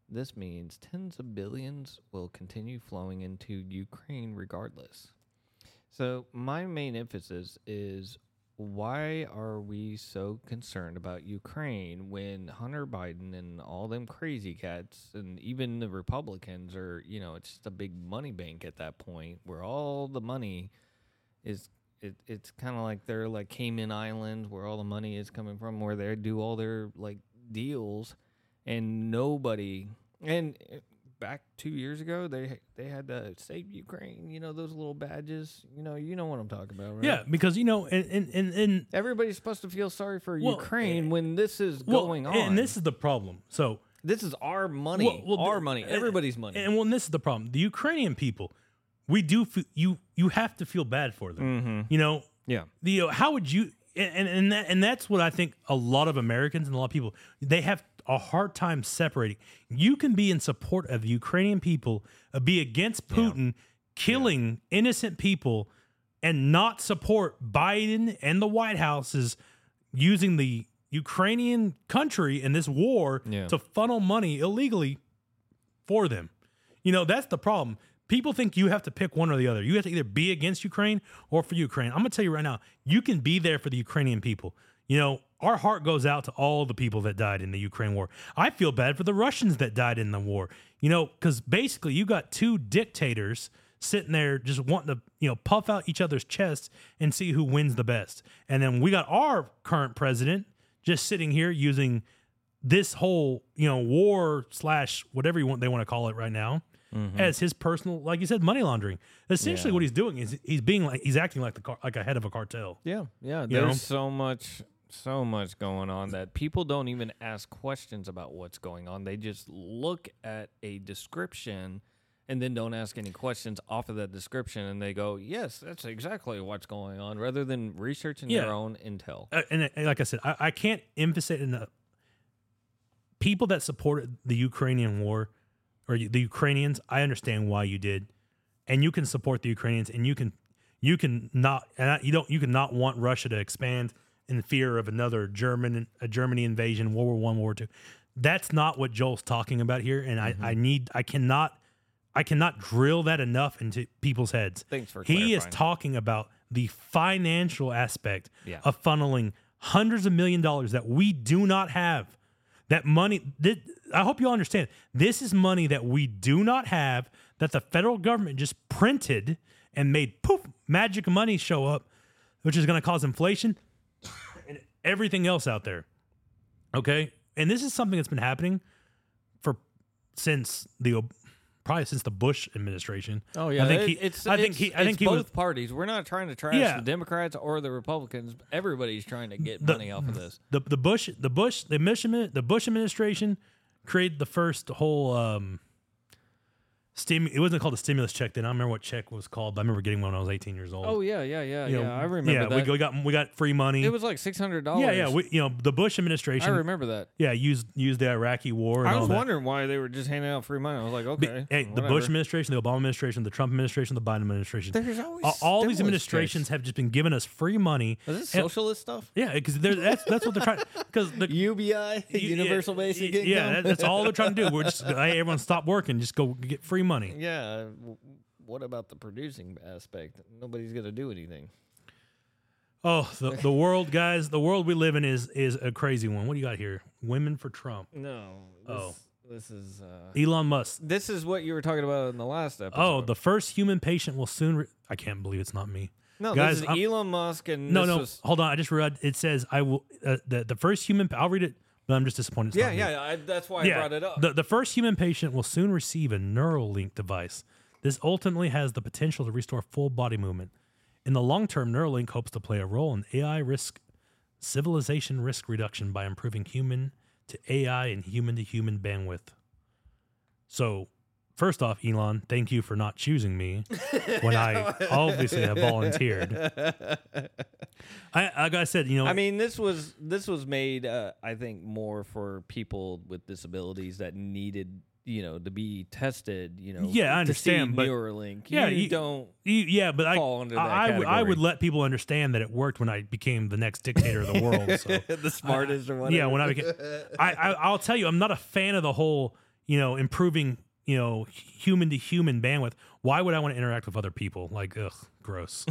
This means tens of billions will continue flowing into Ukraine regardless. So, my main emphasis is why are we so concerned about Ukraine when Hunter Biden and all them crazy cats and even the Republicans are, you know, it's just a big money bank at that point where all the money is it, it's kind of like they're like Cayman Islands where all the money is coming from where they do all their like deals and nobody and uh, back 2 years ago they they had to save Ukraine, you know those little badges, you know, you know what I'm talking about, right? Yeah, because you know, and and and, and Everybody's supposed to feel sorry for Well, Ukraine eh, when this is well, going on. and this is the problem. So this is our money, Well- well, our the- money, everybody's money. And well, and this is the problem. The Ukrainian people, we do f- you you have to feel bad for them. mm-hmm. You know, Yeah, the how would you and and that, and that's what I think a lot of Americans and a lot of people they have a hard time separating. You can be in support of the Ukrainian people, uh, be against Putin killing innocent people, and not support Biden and the White House's using the Ukrainian country in this war Yeah. to funnel money illegally for them. You know, that's the problem. People think you have to pick one or the other. You have to either be against Ukraine or for Ukraine. I'm going to tell you right now, you can be there for the Ukrainian people. You know, our heart goes out to all the people that died in the Ukraine war. I feel bad for the Russians that died in the war. You know, because basically you got two dictators sitting there just wanting to, you know, puff out each other's chests and see who wins the best. And then we got our current president just sitting here using this whole you know war slash whatever you want they want to call it right now as his personal like you said money laundering essentially Mm-hmm. Yeah. what he's doing is he's being like he's acting like the car, like a head of a cartel yeah, yeah. You There's know? so much, so much going on that people don't even ask questions about what's going on. They just look at a description and then don't ask any questions off of that description, and they go, "Yes, that's exactly what's going on," rather than researching Yeah. their own intel. Uh, and, and like i said I, I can't emphasize enough people that supported the ukrainian war or the ukrainians i understand why you did and you can support the ukrainians and you can you can not and I- you don't you can not want russia to expand in fear of another german a germany invasion world war one world war two that's not what joel's talking about here and I, mm-hmm. I need i cannot i cannot drill that enough into people's heads Thanks for he is talking about the financial aspect Yeah. of funneling hundreds of million dollars that we do not have. That money, thi- I hope you all understand. This is money that we do not have that the federal government just printed and made poof magic money show up, which is going to cause inflation everything else out there. Okay, and this is something that's been happening for since the probably since the Bush administration. Oh yeah, I think he. it's I think it's- he. I think it's he both was. parties. We're not trying to trash Yeah. the Democrats or the Republicans. Everybody's trying to get The- money off of this. the the Bush the Bush the mission the Bush administration created the first whole um stim it wasn't called a stimulus check then I don't remember what check was called but I remember getting one when I was 18 years old. Oh yeah, yeah, yeah, You know, yeah. I remember yeah, that. we, we got we got free money. it was like six hundred dollars. yeah, yeah, we, you know the Bush administration. I remember that. yeah used used the Iraqi war and I all was that. wondering why they were just handing out free money. I was like, Be- okay, hey, the Bush administration, the Obama administration, the Trump administration, the Biden administration. There's always all, all these administrations have just been giving us free money. Is this and- socialist stuff? Yeah, because that's that's what they're trying. Because the UBI, universal basic income. Yeah, that- that's all they're trying to do. We're just hey, everyone stop working, just go get free money. yeah. What about the producing aspect? Nobody's gonna do anything. Oh, the, the world, guys, the world we live in is is a crazy one. What do you got here? Women for Trump. No. This, Oh. This is. Uh, Elon Musk. this is what you were talking about in the last episode. Oh, the first human patient will soon. Re- I can't believe it's not me. no, guys, this is I'm- Elon Musk and No, no, was- hold on. I just read. It says I will. Uh, the the first human. I'll read it, but I'm just disappointed. It's yeah, not me. yeah. I, that's why I brought it up. The, the first human patient will soon receive a Neuralink device. This ultimately has the potential to restore full body movement. In the long term, Neuralink hopes to play a role in AI risk, civilization risk reduction by improving human to AI and human to human bandwidth. So, first off, Elon, thank you for not choosing me when I obviously have volunteered. I, like I said, you know, I mean, this was this was made, uh, I think, more for people with disabilities that needed, you know, to be tested. You know, Yeah, I to see understand, but- Neuralink. Yeah, you, you- don't. You- yeah, but I, under that I, I would, I would let people understand that it worked when I became the next dictator of the world. So the smartest or whatever. yeah, when I became, I, I, I'll tell you, I'm not a fan of the whole, you know, improving, you know, human to human bandwidth. Why would I want to interact with other people? Like, ugh, gross.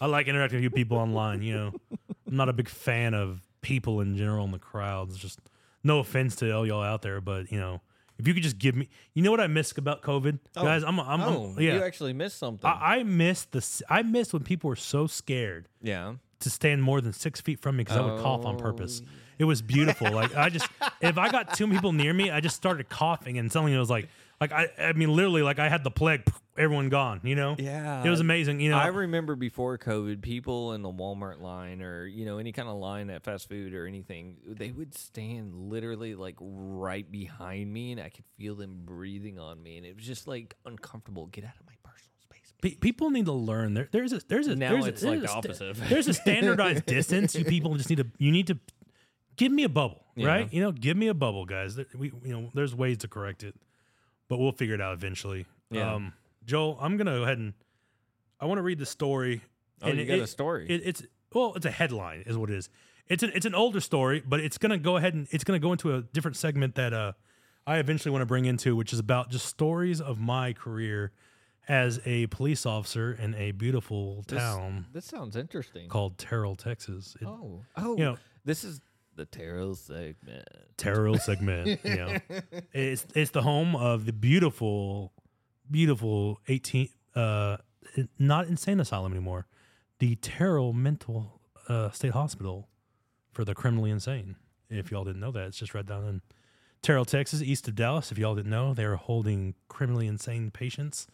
I like interacting with people online. You know, I'm not a big fan of people in general in the crowds. Just no offense to all y'all out there, but you know, if you could just give me, you know what I miss about COVID, Oh. guys. I'm, I'm, I'm- oh, yeah. you actually missed something. I, I miss the, I miss when people were so scared yeah. to stand more than six feet from me because I would cough on purpose. Oh, It was beautiful. like I just, if I got two people near me, I just started coughing and suddenly it was like, like I, I mean, literally, like I had the plague, everyone gone. You know, Yeah. it was amazing. You know, I remember before COVID, people in the Walmart line or you know any kind of line at fast food or anything, they would stand literally like right behind me, and I could feel them breathing on me, and it was just like uncomfortable. Get out of my personal space. Pe- people need to learn. There, there's a there's a Now there's it's a, like there's the a sta- opposite. there's a standardized distance. You people just need to you need to give me a bubble, Yeah. right? You know, give me a bubble, guys. We you know, there's ways to correct it, but we'll figure it out eventually. Yeah. Um, Joel, I'm gonna go ahead and I want to read the story. Oh, and you it- got a story. It, it's well, it's a headline, is what it is. It's an it's an older story, but it's gonna go ahead and it's gonna go into a different segment that uh I eventually want to bring into, which is about just stories of my career as a police officer in a beautiful This- town this sounds interesting. called Terrell, Texas. It, oh, oh, you know- this is the Terrell segment. Terrell segment. You know, it's it's the home of the beautiful, beautiful eighteen. Uh, not insane asylum anymore. The Terrell Mental uh, State Hospital for the criminally insane. If y'all didn't know that, it's just right down in Terrell, Texas, east of Dallas. If y'all didn't know, they're holding criminally insane patients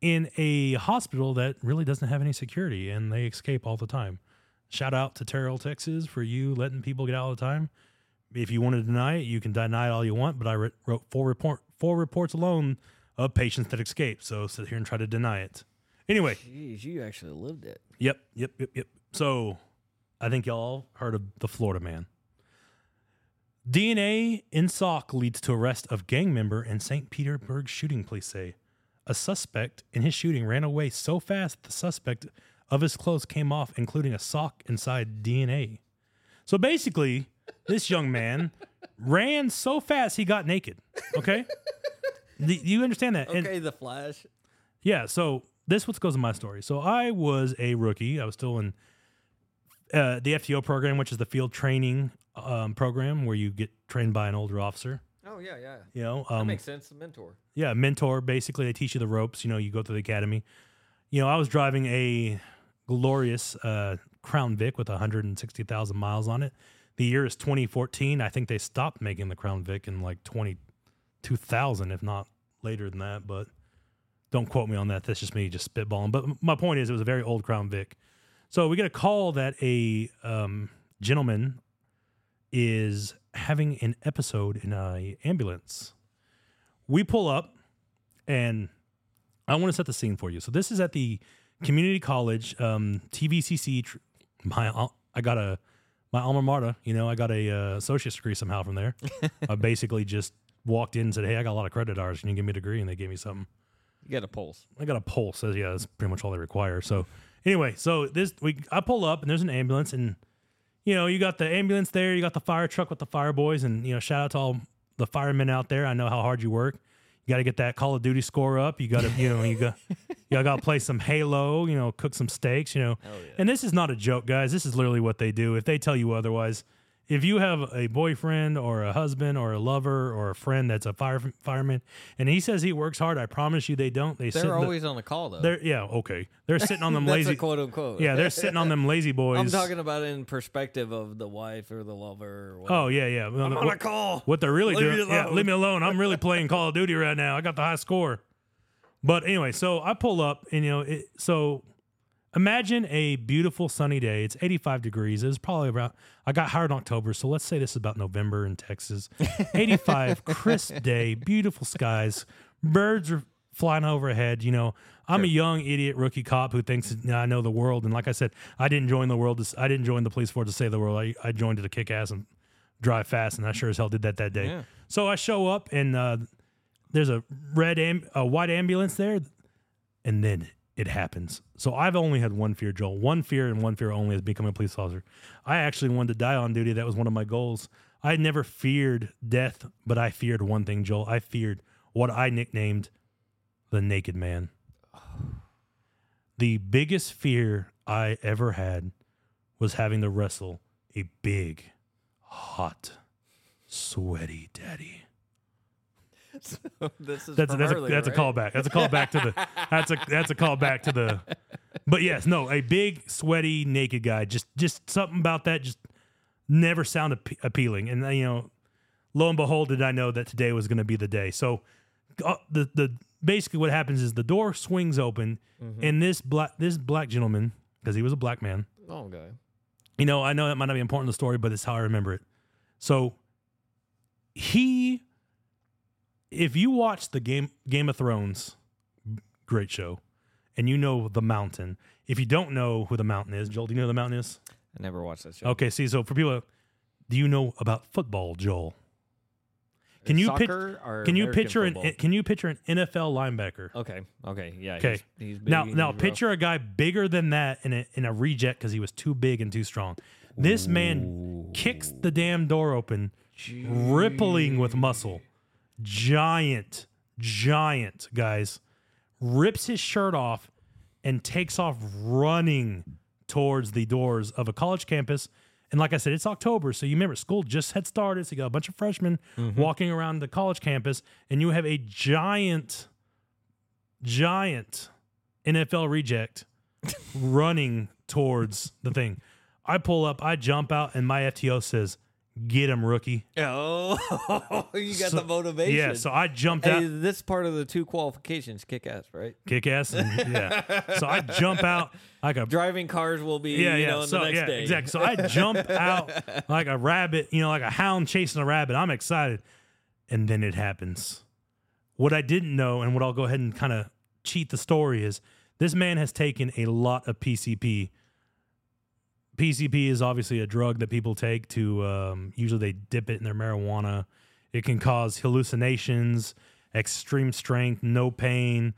in a hospital that really doesn't have any security, and they escape all the time. Shout out to Terrell, Texas, for you letting people get out all the time. If you want to deny it, you can deny it all you want. But I wrote four report four reports alone of patients that escaped. So sit here and try to deny it. Anyway, Jeez, you actually lived it. Yep, yep, yep, yep. So I think y'all heard of the Florida man. DNA in sock leads to arrest of gang member in St. Petersburg shooting, police say. A suspect in his shooting ran away so fast the suspect of his clothes came off, including a sock inside DNA. So basically, this young man ran so fast he got naked. Okay? Do you understand that? And- Okay, the Flash. yeah, so this what goes in my story. So I was a rookie. I was still in uh, the FTO program, which is the field training um, program where you get trained by an older officer. Oh yeah, yeah. You know, That um, makes sense. The mentor. yeah, mentor. Basically, they teach you the ropes. You know, you go through the academy. You know, I was driving a glorious uh, Crown Vic with 160,000 miles on it. The year is 2014. I think they stopped making the Crown Vic in like 22,000, if not later than that. But don't quote me on that. That's just me just spitballing. But my point is, it was a very old Crown Vic. So we get a call that a um, gentleman is having an episode in a ambulance. We pull up, and I want to set the scene for you. So this is at the community college, um, TVCC. tr- My al- I got a my alma mater. You know, I got a uh, associate's degree somehow from there. I basically just walked in and said, "Hey, I got a lot of credit hours. Can you give me a degree?" And they gave me something. You got a pulse. I got a pulse. Says yeah, that's pretty much all they require. So anyway, so this we I pull up and there's an ambulance and you know you got the ambulance there, you got the fire truck with the fire boys, and you know shout out to all the firemen out there. I know how hard you work. You got to get that Call of Duty score up. You got to you know you got you got to play some Halo. You know, cook some steaks. You know, yeah. and this is not a joke, guys. This is literally what they do. If they tell you otherwise, if you have a boyfriend or a husband or a lover or a friend that's a fire fireman, and he says he works hard, I promise you they don't. They They're in the- always on the call though. they're yeah okay. They're sitting on them lazy. quote unquote. yeah, they're sitting on them lazy boys. I'm talking about in perspective of the wife or the lover. Or. Oh yeah, yeah. I'm on a call. what they're really Leave doing? Yeah, leave me alone. I'm really playing Call of Duty right now. I got the high score. But anyway, so I pull up, and you know, it, so imagine a beautiful sunny day. It's 85 degrees. It's probably about. I got hired in October, so let's say this is about November in Texas. 85 crisp day, beautiful skies, birds are flying overhead. You know, I'm a young idiot rookie cop who thinks I know the world. And like I said, I didn't join the world. To, I didn't join the police force to save the world. I, I joined it to kick ass and drive fast, and I sure as hell did that that day. Yeah. So I show up, and uh, there's a red, am- a white ambulance there, and then it happens. So I've only had one fear, Joel. One fear and one fear only is becoming a police officer. I actually wanted to die on duty. That was one of my goals. I never feared death, but I feared one thing, Joel. I feared what I nicknamed the naked man. The biggest fear I ever had was having to wrestle a big, hot, sweaty daddy. this is That's a, that's, a, that's a callback. That's a callback to the that's a that's a callback to the. But yes, no, a big, sweaty, naked guy. Just just something about that just never sound appe- appealing. And you know, lo and behold, did I know that today was going to be the day. So uh, the the basically what happens is the door swings open, Mm-hmm. and this black this black gentleman because he was a black man. Oh, okay. You know, I know that might not be important in the story, but it's how I remember it. So he, if you watch the game Game of Thrones, great show, and you know the Mountain. If you don't know who the Mountain is, Joel, do you know who the Mountain is? I never watched that show. Okay, see, so for people, do you know about football, Joel? Can you or Can you picture an can you picture an NFL linebacker? Okay. Okay. Yeah. Okay. He's, he's Now, now he's rough. picture a guy bigger than that in a in a reject because he was too big and too strong. This man kicks the damn door open, rippling with muscle. Giant, giant guys, rips his shirt off and takes off running towards the doors of a college campus. And like I said, it's October, so you remember school just had started. So you got a bunch of freshmen mm-hmm. walking around the college campus, and you have a giant, giant NFL reject running towards the thing. I pull up, I jump out, and my FTO says, "Get him, rookie." Oh, you got So- the motivation. Yeah, so I jumped Hey, out, this part of the two qualifications kick ass, right? kick ass, and yeah. So I jump out like a Driving cars will be, yeah, you yeah. know, in so the next yeah, day. exactly. So I jump out like a rabbit, you know, like a hound chasing a rabbit. I'm excited, and then it happens. What I didn't know, and what I'll go ahead and kind of cheat the story is, this man has taken a lot of PCP. PCP is obviously a drug that people take to um, usually they dip it in their marijuana. It can cause hallucinations, extreme strength, no pain.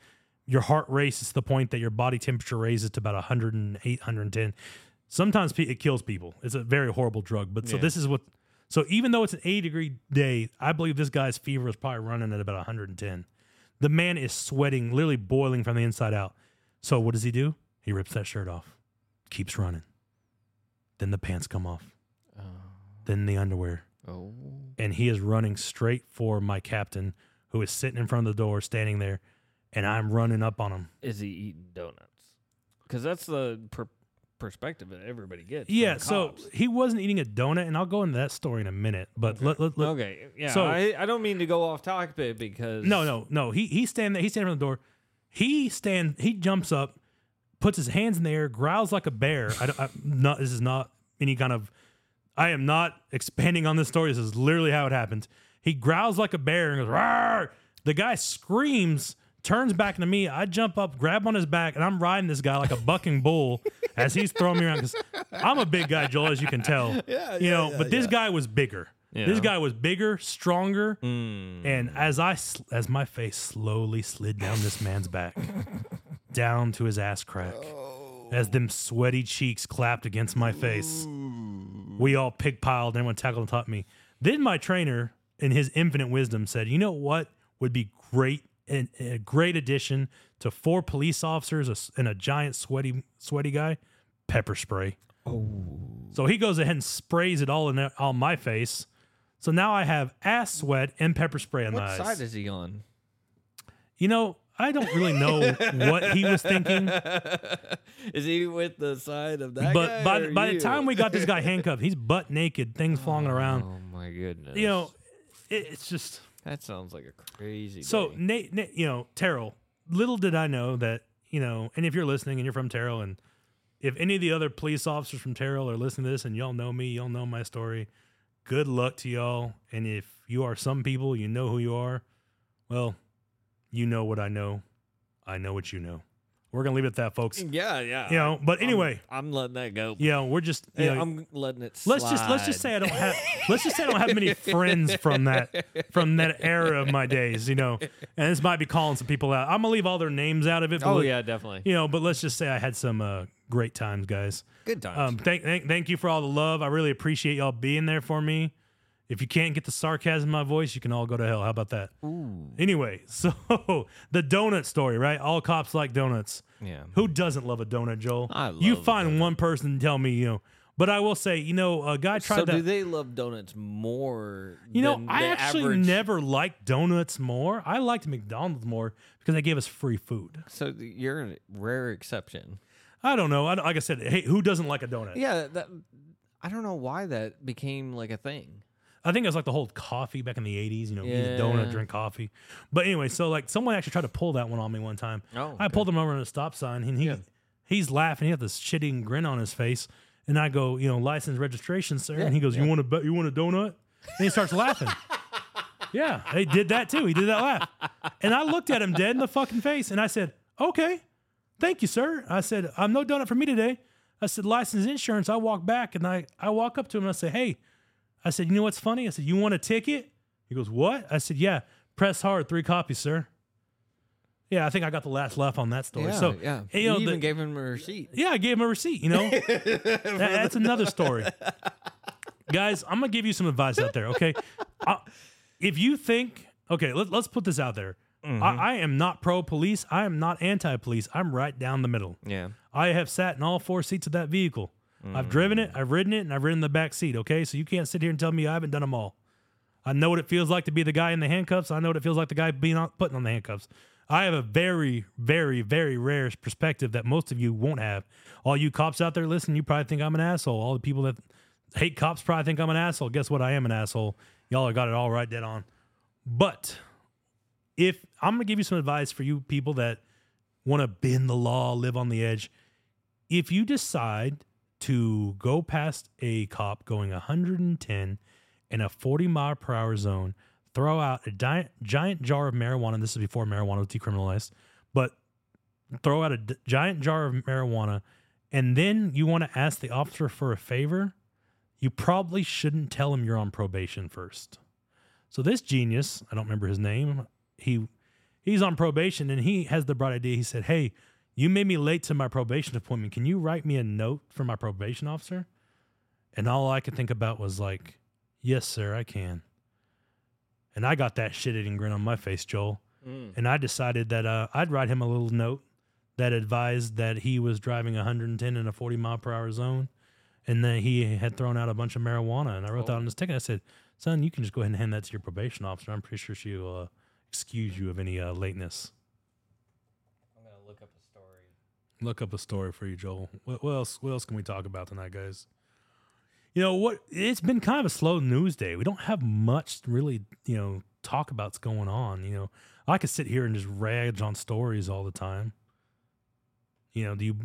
Your heart races to the point that your body temperature raises to about 108, 110. Sometimes it kills people. It's a very horrible drug. But so Yeah. this is what. So even though it's an 80 degree day, I believe this guy's fever is probably running at about 110. The man is sweating, literally boiling from the inside out. So what does he do? He rips that shirt off, keeps running. Then the pants come off, Oh. then the underwear. oh. And he is running straight for my captain, who is sitting in front of the door, standing there. And I'm running up on him. Is he eating donuts? Because that's the per- perspective that everybody gets. Yeah, so he wasn't eating a donut, and I'll go into that story in a minute. But let, let, let- okay, yeah. so- I, I don't mean to go off topic because no, no, no. He he's standing there. He's standing in front of the door. He stand. He jumps up, puts his hands in the air, growls like a bear. I don't. I, not. This is not any kind of. I am not expanding on this story. This is literally how it happened. He growls like a bear and goes, Rawr! The guy screams, turns back to me. I jump up, grab on his back, and I'm riding this guy like a bucking bull as he's throwing me around. Because I'm a big guy, Joel, as you can tell. Yeah, You yeah, know, yeah, but this guy was bigger. This guy was bigger, stronger, Mm. and as I as my face slowly slid down this man's back, down to his ass crack, oh. as them sweaty cheeks clapped against my face, we all pig piled. And everyone tackled and taught me. Then my trainer, in his infinite wisdom, said, "You know what would be great and a great addition to four police officers and a giant sweaty sweaty guy? Pepper spray." Oh. So he goes ahead and sprays it all in there- on my face. So now I have ass sweat and pepper spray on What my eyes. side is he on? You know, I don't really know what he was thinking, is he with the side of that but by by the time we got this guy handcuffed, he's butt naked, things falling oh, around. Oh my goodness. You know, it, it's just that sounds like a crazy. so. day. Nate, Nate, you know, Terrell. Little did I know that you know, and if you're listening and you're from Terrell, and if any of the other police officers from Terrell are listening to this, and y'all know me, y'all know my story. Good luck to y'all. And if you are some people, you know who you are. Well, you know what I know. I know what you know. We're gonna leave it at that, folks. yeah, yeah. You know, but I'm- anyway, I'm, letting that go. know, we're just you know, I'm letting it. Slide. let's just let's just say I don't have let's just say I don't have many friends from that from that era of my days, you know. And this might be calling some people out. I'm gonna leave all their names out of it. But Oh let- yeah, definitely. you know, but let's just say I had some uh, great times, guys. Good times. Um, thank, thank thank you for all the love. I really appreciate y'all being there for me. If you can't get the sarcasm in my voice, you can all go to hell. How about that? Anyway, so the donut story, right? All cops like donuts. yeah. Who doesn't love a donut, Joel? I love you find one person and tell me, you know, But I will say, you know, a guy tried so that. do they love donuts more? you know, I actually average- never liked donuts more. I liked McDonald's more because they gave us free food. So you're a rare exception. I don't know. I, like I said, hey, who doesn't like a donut? Yeah, that I don't know why that became like a thing. I think it was like the whole coffee back in the 80s, you know, eat a donut, Yeah. drink coffee. But anyway, so like someone actually tried to pull that one on me one time. Oh, I pulled him over at a stop sign and he Yeah. he's laughing. He had this shitting grin on his face. And I go, you know, license registration, sir. And he goes. You want a bu- you want a donut? And he starts laughing. yeah, they did that too. He did that laugh. And I looked at him dead in the fucking face and I said, Okay, thank you, sir. I said, I'm no donut for me today. I said, license insurance. I walk back and I, I walk up to him and I say, Hey, I said, You know what's funny? I said, You want a ticket? He goes, What? I said, Yeah, press hard, three copies, sir. Yeah, I think I got the last laugh on that story. Yeah, so, yeah. you You, know, even the- gave him a receipt. yeah, I gave him a receipt, you know? That- that's another story. Guys, I'm going to give you some advice out there, okay? Uh, if you think, okay, let, let's put this out there. Mm-hmm. I, I am not pro police. I am not anti police. I'm right down the middle. Yeah. I have sat in all four seats of that vehicle. I've driven it, I've ridden it, and I've ridden the back seat, okay? So you can't sit here and tell me I haven't done them all. I know what it feels like to be the guy in the handcuffs. I know what it feels like the guy being on, putting on the handcuffs. I have a very, very, very rare perspective that most of you won't have. All you cops out there listening, you probably think I'm an asshole. All the people that hate cops probably think I'm an asshole. Guess what? I am an asshole. Y'all got it all right dead on. But if I'm gonna give you some advice for you people that want to bend the law, live on the edge, if you decide to go past a cop going 110 in a 40 mile per hour zone, throw out a giant, giant jar of marijuana. This is before marijuana was decriminalized, but throw out a d- giant jar of marijuana, and then you want to ask the officer for a favor, you probably shouldn't tell him you're on probation first. So this genius, I don't remember his name, he he's on probation and he has the bright idea. He said, "Hey, you made me late to my probation appointment. Can you write me a note for my probation officer?" And all I could think about was like, "Yes, sir, I can." And I got that shit-eating grin on my face, Joel. Mm. And I decided that uh, I'd write him a little note that advised that he was driving 110 in a 40 mile per hour zone, and that he had thrown out a bunch of marijuana. And I wrote that Oh. on his ticket. I said, "Son, you can just go ahead and hand that to your probation officer. I'm pretty sure she'll uh, excuse you of any uh, lateness." I'm gonna look up a story. Look up a story for you, Joel. What, what else? What else can we talk about tonight, guys? You know what? It's been kind of a slow news day. We don't have much really, you know, talk about's going on. You know, I could sit here and just rage on stories all the time. You know, do you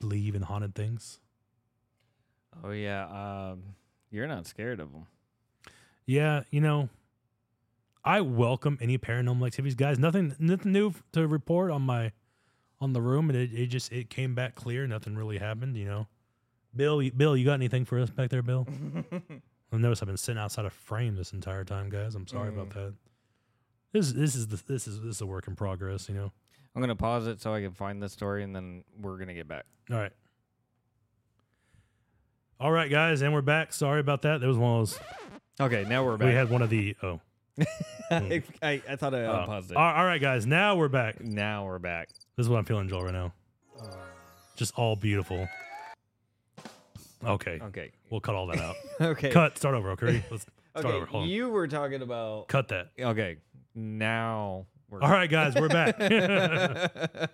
believe in haunted things? Oh yeah. Um, you're not scared of them. Yeah, you know, I welcome any paranormal activities, guys. Nothing, nothing new to report on my, on the room, and it, it just it came back clear. Nothing really happened. You know, Bill, you- Bill, you got anything for us back there, Bill? I notice I've been sitting outside of frame this entire time, guys. I'm sorry about mm. that. This this is the this is this is a work in progress. You know. I'm gonna pause it so I can find the story, and then we're gonna get back. All right. All right, guys, and we're back. Sorry about that. There was one of those. Okay, now we're back. We had one of the. Oh. I, I, I thought I oh. unpaused it. All right, guys. Now we're back. now we're back. This is what I'm feeling, Joel, right now. Just all beautiful. Okay, Okay. we'll cut all that out. Okay. Cut. Start over. Okay. Let's start over. Hold on. You were talking about. Cut that. Okay. Now we're. All right, guys, we're back.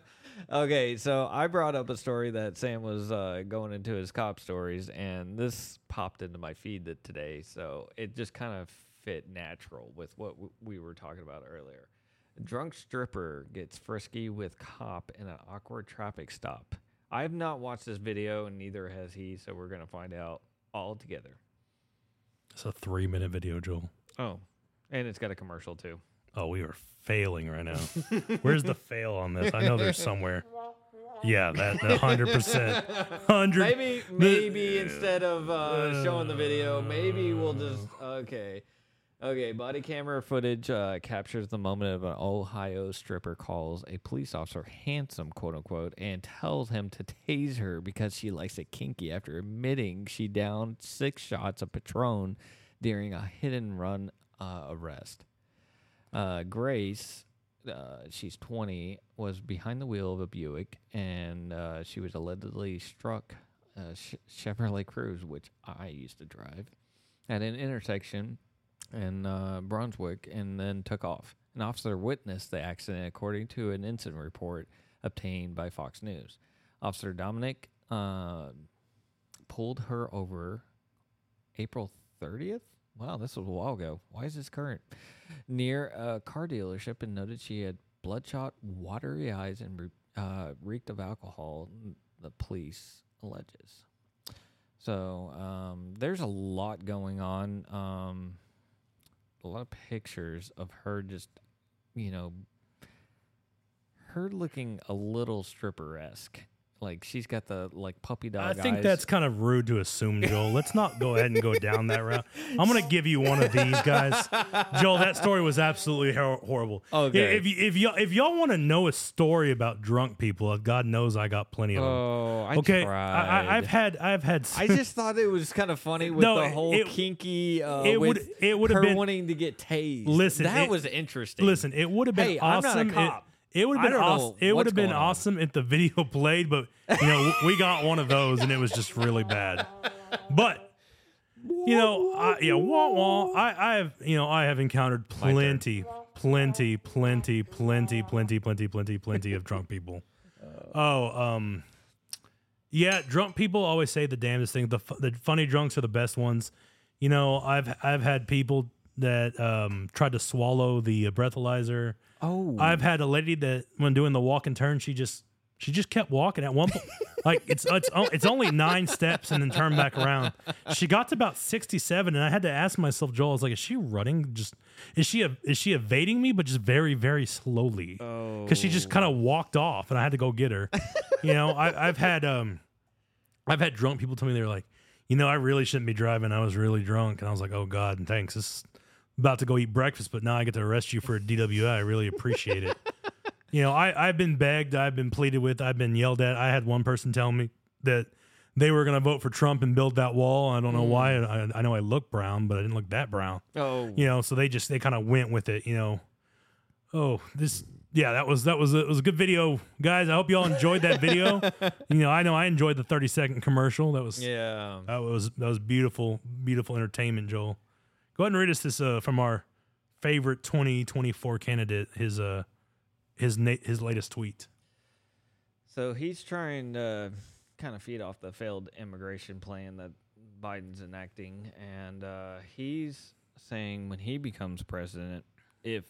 okay, so I brought up a story that Sam was uh, going into his cop stories, and this popped into my feed that today, so it just kind of fit natural with what w- we were talking about earlier. Drunk stripper gets frisky with cop in an awkward traffic stop. I have not watched this video, and neither has he, so we're gonna find out all together. it's a three minute video, Joel. Oh, and it's got a commercial too. Oh, we are failing right now. Where's the fail on this? I know there's somewhere. Yeah, that hundred percent, hundred. Maybe, maybe instead of uh, showing the video, maybe we'll just okay, okay. Body camera footage uh, captures the moment of an Ohio stripper calls a police officer handsome, quote unquote, and tells him to tase her because she likes it kinky. After admitting she downed six shots of Patron during a hit and run uh, arrest. Uh, Grace, uh, she's 20, was behind the wheel of a Buick, and uh, she was allegedly struck Ch- Chevrolet Cruze, which I used to drive, at an intersection in uh, Brunswick and then took off. An officer witnessed the accident according to an incident report obtained by Fox News. Officer Dominic uh, pulled her over April 30th. Wow, this was a while ago. Why is this current? Near a car dealership and noted she had bloodshot, watery eyes and uh, reeked of alcohol, the police alleges. So um, there's a lot going on. Um, a lot of pictures of her just, you know, her looking a little stripper esque. Like she's got the like puppy dog. I think eyes. that's kind of rude to assume, Joel. Let's not go ahead and go down that route. I'm going to give you one of these guys, Joel. That story was absolutely hor- horrible. Okay. If y- if y'all if y'all want to know a story about drunk people, uh, God knows I got plenty of them. Oh, I okay, tried. I, I've had I've had. I just thought it was kind of funny with No, the whole it- kinky. Uh, it would- it would have her been- wanting to get tased. Listen, that it- was interesting. Listen, it would have been Hey, I'm not a awesome. cop. It, it would have been awesome. It would have been awesome if the video played, but you know we got one of those and it was just really bad. But you know, I, yeah, wah wah. I, I have you know I have encountered plenty, plenty, plenty, plenty, plenty, plenty, plenty, plenty of drunk people. Oh, um, yeah, drunk people always say the damnedest thing. The the funny drunks are the best ones. You know, I've I've had people that um tried to swallow the breathalyzer. oh, I've had a lady that when doing the walk and turn, she just she just kept walking at one point. like it's it's it's only nine steps and then turn back around. She got to about sixty seven, and I had to ask myself, Joel, I was like, is she running? Just is she a, is she evading me, but just very very slowly? Because she just kind of walked off, and I had to go get her. you know, I, I've had um, I've had drunk people tell me they're like, you know, I really shouldn't be driving. I was really drunk, and I was like, oh God, and thanks. This is about to go eat breakfast, but now I get to arrest you for a DWI. I really appreciate it. you know, I, I've been begged, I've been pleaded with, I've been yelled at. I had one person tell me that they were going to vote for Trump and build that wall. I don't know why. Mm. I, I know I look brown, but I didn't look that brown. oh, You know, so they just they kind of went with it. You know, oh this. Yeah, that was that was a, it was a good video, guys. I hope y'all enjoyed that video. you know, I know I enjoyed the thirty second commercial. That was yeah. that was that was beautiful, beautiful entertainment, Joel. Go ahead and read us this uh, from our favorite 2024 candidate. His uh his na- his latest tweet. So he's trying to kind of feed off the failed immigration plan that Biden's enacting, and uh, he's saying when he becomes president, if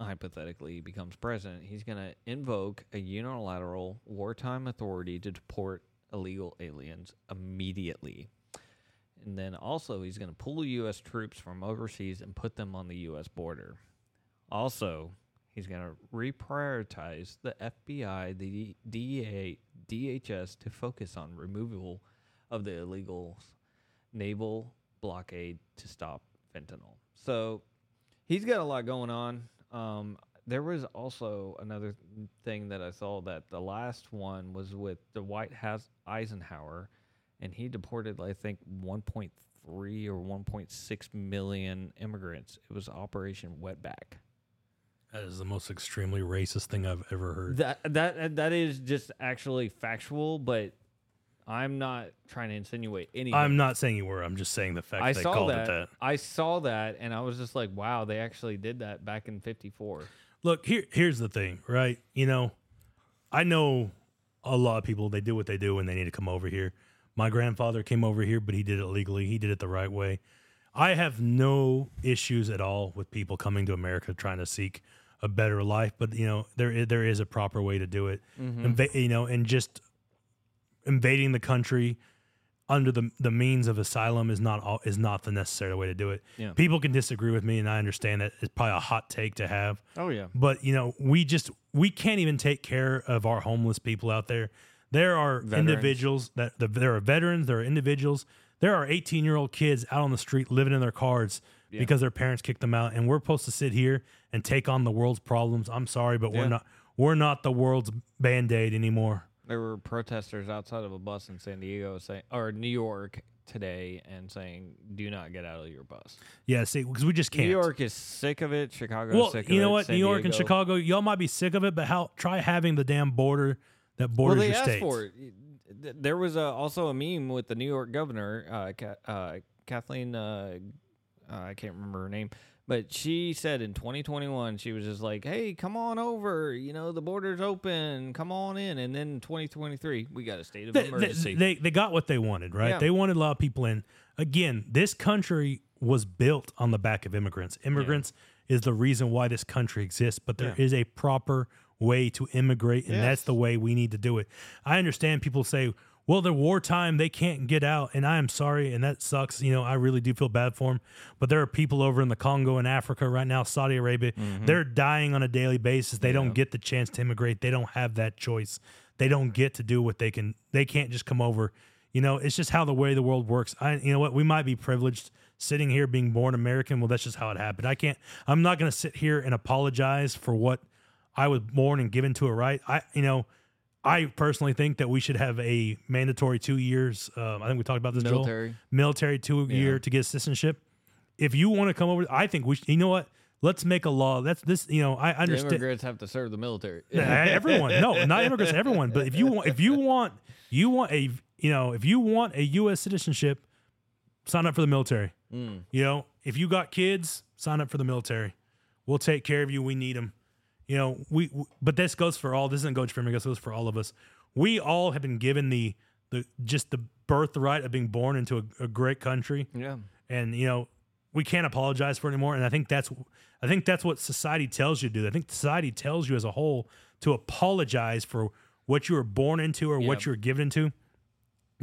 hypothetically he becomes president, he's going to invoke a unilateral wartime authority to deport illegal aliens immediately. And then also, he's going to pull U.S. troops from overseas and put them on the U.S. border. Also, he's going to reprioritize the FBI, the DEA, DHS to focus on removal of the illegal naval blockade to stop fentanyl. So he's got a lot going on. Um, there was also another thing that I saw that the last one was with the White House Eisenhower, and he deported, I think, 1.3 or 1.6 million immigrants. It was Operation Wetback. That is the most extremely racist thing I've ever heard. That that that is just actually factual, but I'm not trying to insinuate anything. I'm not saying you were. I'm just saying the fact I they saw called that, it that. I saw that, and I was just like, "Wow, they actually did that back in '54." Look, here here's the thing, right? You know, I know a lot of people they do what they do when they need to come over here. My grandfather came over here, but he did it legally. He did it the right way. I have no issues at all with people coming to America trying to seek a better life, but you know, there there is a proper way to do it. Mm-hmm. Inva- you know, and just invading the country under the the means of asylum is not all, is not the necessary way to do it. Yeah. People can disagree with me and I understand that it's probably a hot take to have. Oh yeah, But you know, we just we can't even take care of our homeless people out there. There are Veterans. individuals that the, there are veterans, there are individuals, there are 18 year old kids out on the street living in their cars because their parents kicked them out, and we're supposed to sit here and take on the world's problems. I'm sorry, but Yeah. we're not we're not the world's band aid anymore. there were protesters outside of a bus in San Diego saying, or New York today, and saying, "Do not get out of your bus." Yeah, see, because we just can't. New York is sick of it. Chicago well, sick of you know what? San New York and Chicago, y'all might be sick of it, but how try having the damn border that Well, borders they your asked states. for it. th- there was a, also a meme with the New York governor, uh, Ka- uh, Kathleen. Uh, uh, I can't remember her name, but she said in 2021 she was just like, "Hey, come on over. You know, the border's open. Come on in." And then 2023, we got a state of They, they, emergency. they, they got what they wanted, right? Yeah. They wanted a lot of people in. Again, this country was built on the back of immigrants. Immigrants is the reason why this country exists, but there is Yeah. a proper way to immigrate, and that's the way we need to do it. I understand people say, well, they're wartime, they can't get out, and I am sorry, and that sucks. You know, I really do feel bad for them. But there are people over in the Congo and Africa right now, Saudi Arabia, mm-hmm. they're dying on a daily basis. They don't get the chance to immigrate. They don't have that choice. They don't get to do what they can. They can't just come over. You know, it's just how the way the world works. I, you know what, we might be privileged sitting here being born American. Well, that's just how it happened. I can't. I'm not going to sit here and apologize for what I was born and given to a right. I, you know, I personally think that we should have a mandatory two years. Um, I think we talked about this, Joel. Military. military two year to get citizenship. If you want to come over, I think we. Should, you know what? Let's make a law. That's this. You know, I The understand. immigrants have to serve the military. Everyone. No, not immigrants. Everyone. But if you want, if you want, you want a, you know, if you want a U.S. citizenship, sign up for the military. Mm. You know, if you got kids, sign up for the military. We'll take care of you. We need them. You know, we. w- But this goes for all. This doesn't go for immigrants. This goes for all of us. We all have been given the the just the birthright of being born into a, a great country yeah. and you know we can't apologize for it anymore and i think that's i think that's what society tells you to do i think society tells you as a whole to apologize for what you were born into or what you were given into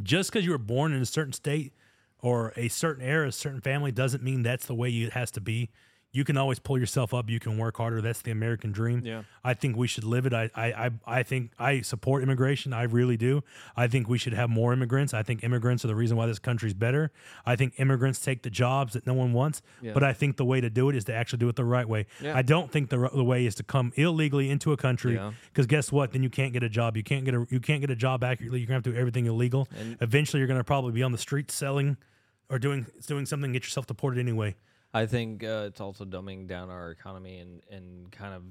just because you were born in a certain state or a certain era a certain family doesn't mean that's the way you, it has to be you can always pull yourself up you can work harder that's the american dream Yeah. I think we should live it. I, I, I, I think I support immigration. I really do. I think we should have more immigrants. I think immigrants are the reason why this country's better. I think immigrants take the jobs that no one wants. Yeah. But I think the way to do it is to actually do it the right way. Yeah. I don't think the, the way is to come illegally into a country Yeah. because guess what? Then you can't get a job. You can't get a you can't get a job accurately. You're gonna have to do everything illegal. And- Eventually, you're gonna probably be on the street selling or doing doing something. Get yourself deported anyway. I think uh, it's also dumbing down our economy and, and kind of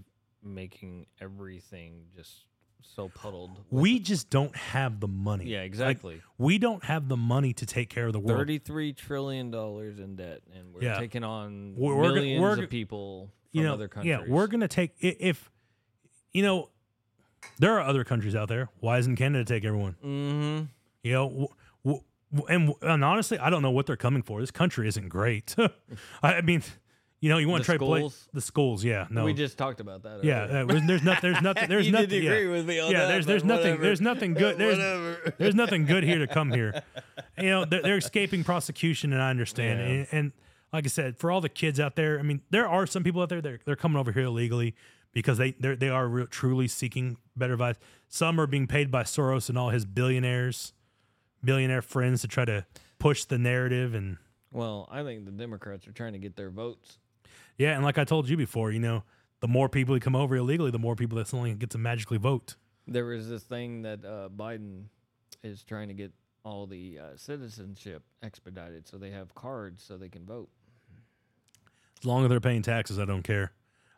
making everything just so puddled. We just don't have the money. yeah, Like, exactly. we don't have the money to take care of the world. Thirty-three trillion dollars in debt, and we're Yeah. taking on We're- we're gonna- 1000000s we're- of people from you know, other countries. yeah, we're gonna take if you know there are other countries out there. Why isn't Canada take everyone? Mm-hmm. You know, and and honestly, I don't know what they're coming for. This country isn't great. I mean, you know, you want to try play the schools? Yeah, no, We just talked about that. yeah. uh, there's, nothing. There's nothing. There's you nothing. yeah. agree with me on yeah, that. there's there's nothing whatever. there's nothing good there's there's nothing good here to come here. You know, they're, they're escaping prosecution, and I understand. Yeah. And, and like I said, for all the kids out there, I mean, there are some people out there that they're coming over here illegally because they they are real, truly seeking better lives. Some are being paid by Soros and all his billionaires, billionaire friends to try to push the narrative and Well, I think the Democrats are trying to get their votes. yeah. And like I told you before, you know, the more people who come over illegally, the more people that suddenly get to magically vote. There was this thing that uh, Biden is trying to get all the uh, citizenship expedited, so they have cards so they can vote. As long as they're paying taxes, I don't care.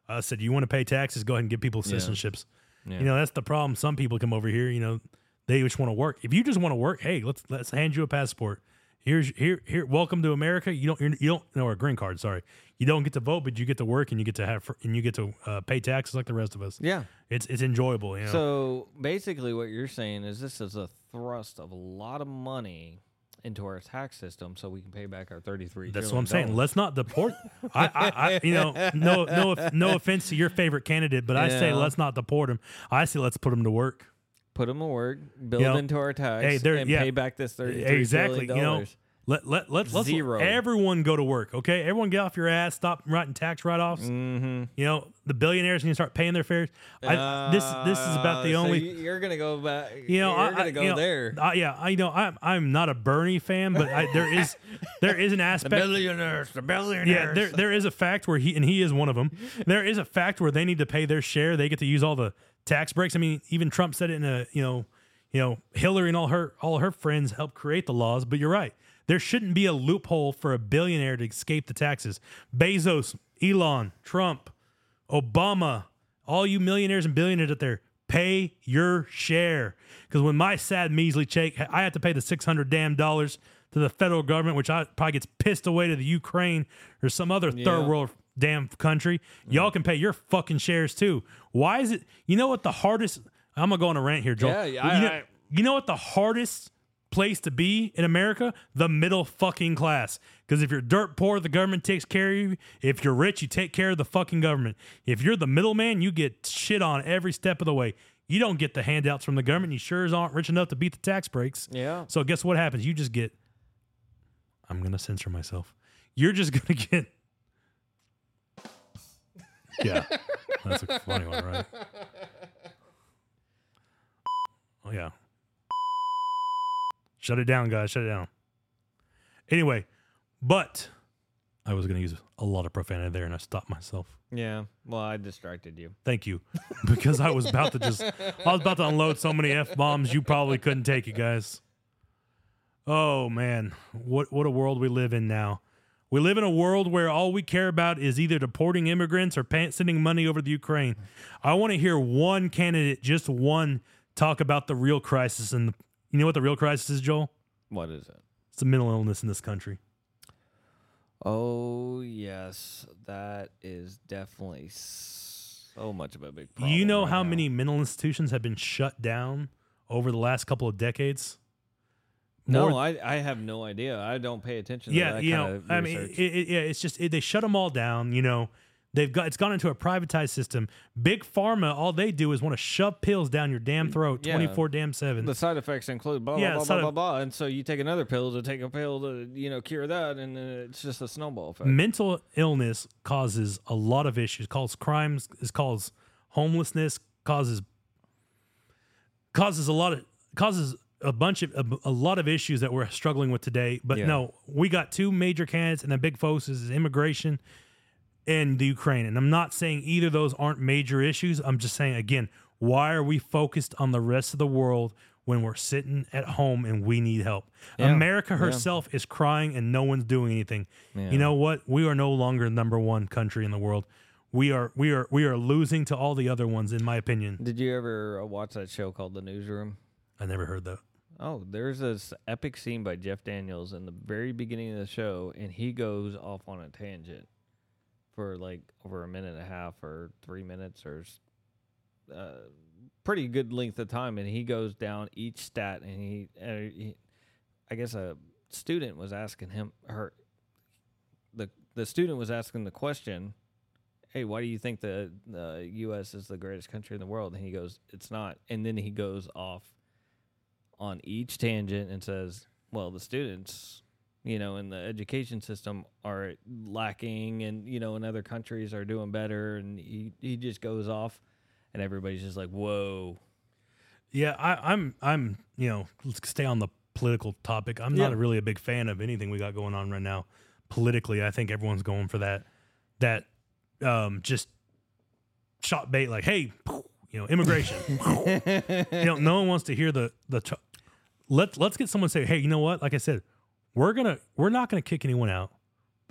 I said, you want to pay taxes? Go ahead and give people Yeah. citizenships. Yeah. You know, that's the problem. Some people come over here, you know, they just want to work. If you just want to work, hey, let's let's hand you a passport. Here's here here. Welcome to America. You don't you're, you don't no a green card. Sorry, you don't get to vote, but you get to work and you get to have and you get to uh, pay taxes like the rest of us. yeah. It's it's enjoyable. You know. So basically, what you're saying is this is a thrust of a lot of money into our tax system, so we can pay back our thirty-three. that's what I'm saying. Let's not deport. I, I, I, you know, no, no, no offense to your favorite candidate, but I say let's not deport him. I say let's put him to work. Put them to work, build know, into our tax, hey, there- and yeah. pay back this thirty-three exactly. You know, let let let let's Zero. everyone go to work. Okay, everyone get off your ass. Stop writing tax write offs. Mm-hmm. You know, the billionaires need to start paying their fares. I, this this is about the Uh, so only. you're gonna go back. you know, you're I, gonna go you know, there. I, yeah, I you know I'm I'm not a Bernie fan, but I, there is there is an aspect. the billionaires, the billionaires. Yeah, there there is a fact where he and he is one of them. There is a fact where they need to pay their share. They get to use all the tax breaks. I mean, even Trump said it in a you know, you know, Hillary and all her all her friends helped create the laws. But you're right. There shouldn't be a loophole for a billionaire to escape the taxes. Bezos, Elon, Trump, Obama, all you millionaires and billionaires out there, pay your share. Because when my sad measly check, I have to pay the six hundred damn dollars to the federal government, which I probably gets pissed away to the Ukraine or some other Yeah. third world damn country. Y'all mm-hmm. can pay your fucking shares too. Why is it? You know what the hardest? I'm gonna go on a rant here, Joel. Yeah, you, I- know, I- you know what the hardest place to be in America? The middle fucking class. Because if you're dirt poor, the government takes care of you. If you're rich, you take care of the fucking government. If you're the middleman, you get shit on every step of the way. You don't get the handouts from the government. You sure as aren't rich enough to beat the tax breaks. Yeah. So guess what happens? You just get. I'm gonna censor myself. You're just gonna get. Yeah, that's a funny one, right? Oh yeah. Shut it down, guys. Shut it down. Anyway, but I was gonna use a lot of profanity there, and I stopped myself. Yeah. Well, I distracted you. Thank you, because I was about to just, I was about to unload so many f bombs, you probably couldn't take it, guys. Oh man, what what a world we live in now. We live in a world where all we care about is either deporting immigrants or sending money over to Ukraine. I want to hear one candidate, just one, talk about the real crisis. And you know what the real crisis is, Joel? What is it? It's the mental illness in this country. Oh yes, that is definitely so much of a big problem. you know right how now. many mental institutions have been shut down over the last couple of decades? No, More- I, I have no idea. I don't pay attention. to yeah, that you kind know, of I mean, it, it, yeah, it's just it, they shut them all down. You know, they've got it's gone into a privatized system. Big pharma, all they do is want to shove pills down your damn mm, throat, Yeah. twenty four damn seven. the side effects include blah blah Yeah, blah blah, blah blah, and so you take another pill to take a pill to you know cure that, and then it's just a snowball effect. Mental illness causes a lot of issues. Causes crimes. Is causes homelessness. Causes causes a lot of causes a bunch of a, a lot of issues that we're struggling with today. But Yeah. no, we got two major candidates, and the big focus is immigration and the Ukraine. And I'm not saying either of those aren't major issues. I'm just saying again, why are we focused on the rest of the world when we're sitting at home and we need help? Yeah. America Yeah. herself is crying and no one's doing anything. Yeah. You know what? We are no longer number one country in the world. We are we are we are losing to all the other ones, in my opinion. Did you ever uh, watch that show called The Newsroom? I never heard that. Oh, there's this epic scene by Jeff Daniels in the very beginning of the show, and he goes off on a tangent for like over a minute and a half or three minutes or uh, pretty good length of time, and he goes down each stat, and he, uh, he I guess a student was asking him her the the student was asking the question hey, why do you think the the U.S. is the greatest country in the world? And he goes, it's not. And then he goes off on each tangent and says, well, the students, you know, in the education system are lacking, and you know, in other countries are doing better. And he he just goes off, and everybody's just like, whoa. Yeah, I, I'm I'm you know let's stay on the political topic. I'm not Yeah. a really a big fan of anything we got going on right now politically. I think everyone's going for that that um just shot bait like hey you know immigration. you know no one wants to hear the the ch- let let's get someone to say hey you know what like I said we're gonna we're not gonna kick anyone out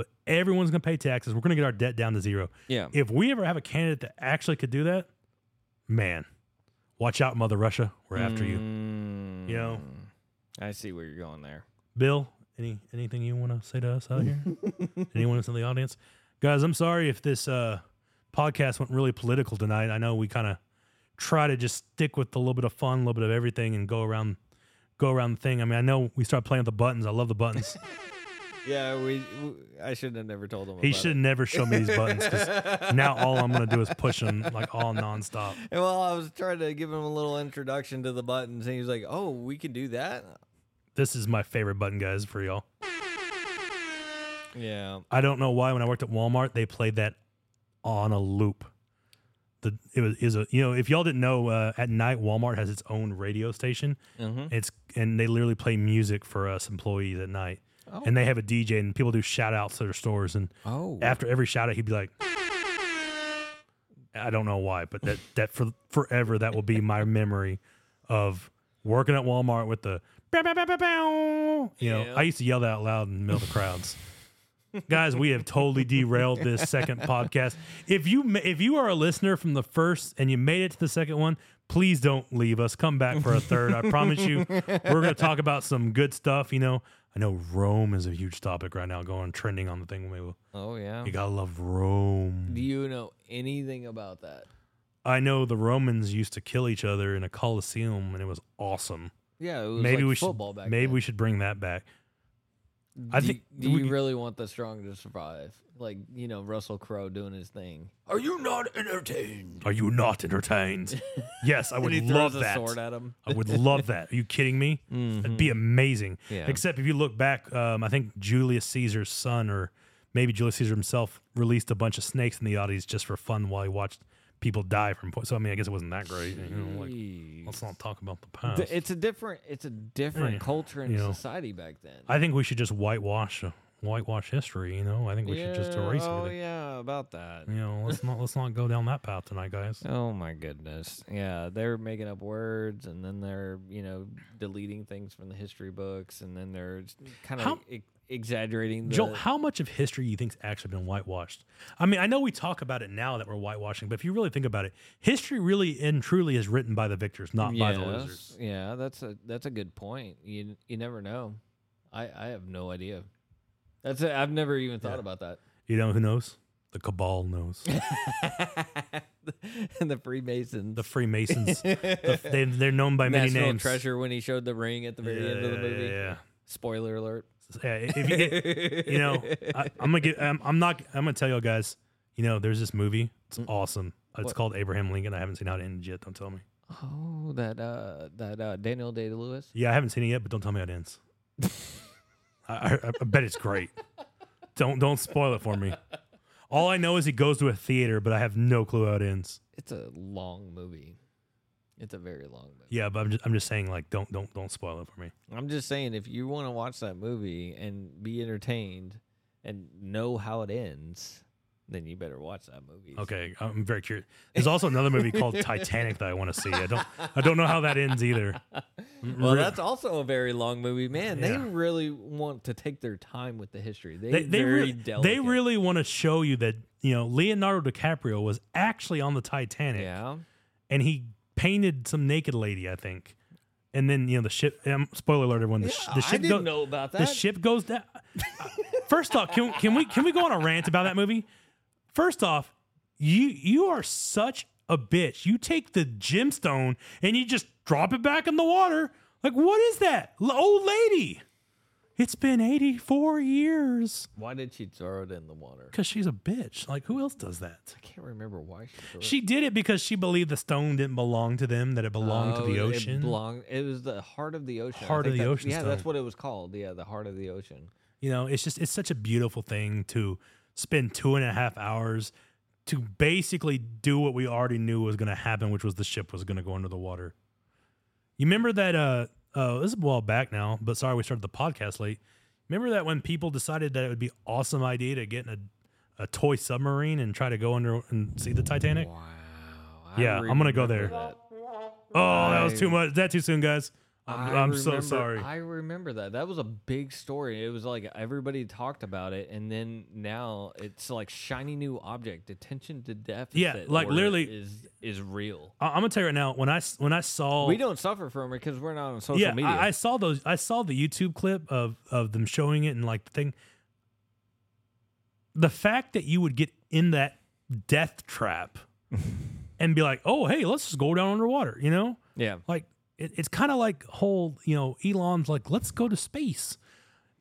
but everyone's gonna pay taxes. We're gonna get our debt down to zero. Yeah. If we ever have a candidate that actually could do that, man, watch out, Mother Russia. We're after you. You know? Mm, I see where you're going there. Bill, any anything you want to say to us out here? Anyone else in the audience? Guys, I'm sorry if this uh, podcast went really political tonight. I know we kind of try to just stick with a little bit of fun, a little bit of everything, and go around go around the thing. I mean, I know we start playing with the buttons. I love the buttons. Yeah, we. we I shouldn't have never told him. he should it. never show me these buttons because now all I'm gonna do is push them like all nonstop. And well, I was trying to give him a little introduction to the buttons, and he was like, "Oh, we can do that." This is my favorite button, guys, for y'all. Yeah. I don't know why when I worked at Walmart they played that on a loop. The it was is a you know if y'all didn't know uh, at night Walmart has its own radio station. Mm-hmm. It's and they literally play music for us employees at night. Oh. And they have a DJ and people do shout outs to their stores and Oh. after every shout out he'd be like I don't know why, but that that for forever that will be my memory of working at Walmart with the you know, Yeah. I used to yell that out loud in the middle of the crowds. Guys, we have totally derailed this second podcast. If you if you are a listener from the first and you made it to the second one, please don't leave us. Come back for a third. I promise you. We're going to talk about some good stuff. You know, I know Rome is a huge topic right now, going trending on the thing. Maybe Oh yeah. you gotta love Rome. Do you know anything about that? I know the Romans used to kill each other in a coliseum, and it was awesome. Yeah, it was maybe like we should back maybe then. we should bring that back. I do, think Do we- you really want the strong to survive? Like you know Russell Crowe doing his thing. Are you not entertained? Are you not entertained? yes, I would and he love throws a that. sword at him. I would love that. Are you kidding me? That'd be amazing. Yeah. Except if you look back, um, I think Julius Caesar's son, or maybe Julius Caesar himself, released a bunch of snakes in the audience just for fun while he watched people die from. po- So I mean, I guess it wasn't that great. You know, like let's not talk about the past. It's a different. It's a different Yeah, culture and you know. society back then. I think we should just whitewash uh, whitewash history. You know, I think we should just Yeah, erase Oh everything. yeah, about that. You know, let's not let's not go down that path tonight, guys. Oh my goodness. Yeah, they're making up words and then they're, you know, deleting things from the history books and then they're kind of exaggerating the Joel, how much of history you think's actually been whitewashed? I mean, I know we talk about it now that we're whitewashing, but if you really think about it, history really and truly is written by the victors, not by the losers. Yeah, that's a that's a good point. You you never know. I I have no idea. That's it. I've never even thought Yeah. about that. You know who knows? The cabal knows. and the Freemasons. The Freemasons. the, they, they're known by many National names. Treasure when he showed the ring at the very Yeah, end of the yeah, movie. Yeah, Spoiler alert. If you, get- you know, I, I'm gonna get. I'm, I'm not. I'm gonna tell you guys. You know, there's this movie. It's awesome. It's Mm. What? called Abraham Lincoln. I haven't seen how it ended yet. Don't tell me. Oh, that uh that uh Daniel Day Lewis. Yeah, I haven't seen it yet, but don't tell me how it ends. I, I, I bet it's great. Don't don't spoil it for me. All I know is he goes to a theater, but I have no clue how it ends. It's a long movie. It's a very long movie. Yeah, but I'm just I'm just saying like don't don't don't spoil it for me. I'm just saying if you want to watch that movie and be entertained and know how it ends, then you better watch that movie. Okay, I'm very curious. There's also another movie called Titanic that I want to see. I don't I don't know how that ends either. Well, that's also a very long movie, man. They really want to take their time with the history. They they they, very really, delicate. they really want to show you that you know Leonardo DiCaprio was actually on the Titanic. yeah. and he painted some naked lady, I think. And then you know the ship. Um, spoiler alert! Everyone, the, sh- the I ship didn't go- know about that. The ship goes down. First off, can, can we can we go on a rant about that movie? First off, you you are such a bitch. You take the gemstone and you just drop it back in the water. Like what is that, L- old lady? It's been eighty four years. Why did she throw it in the water? Because she's a bitch. Like who else does that? I can't remember why she threw it. She did it because she believed the stone didn't belong to them; that it belonged to the Oh, ocean. It, belonged, it was the heart of the ocean. I Heart of think the that- ocean Yeah, that's stone. what it was called. Yeah, the heart of the ocean. You know, it's just it's such a beautiful thing to spend two and a half hours to basically do what we already knew was going to happen, which was the ship was going to go under the water. You remember that? Uh, uh, this is a while back now, but sorry we started the podcast late. Remember that when people decided that it would be awesome idea to get in a, a toy submarine and try to go under and see the Titanic? Wow. Yeah, I'm gonna go there. that. Oh, that was too much. Is that too soon, guys? I'm, I'm so sorry. I remember that. That was a big story. It was like everybody talked about it, and then now it's like shiny new object. Attention to deficit. Yeah, like, literally- is is real. I, I'm gonna tell you right now. When I when I saw We don't suffer from it because we're not on social yeah, media. I, I saw those. I saw the YouTube clip of of them showing it and like the thing. The fact that you would get in that death trap and be like, "Oh, hey, let's just go down underwater," you know, yeah. like it, it's kind of like whole, you know, Elon's like, "Let's go to space."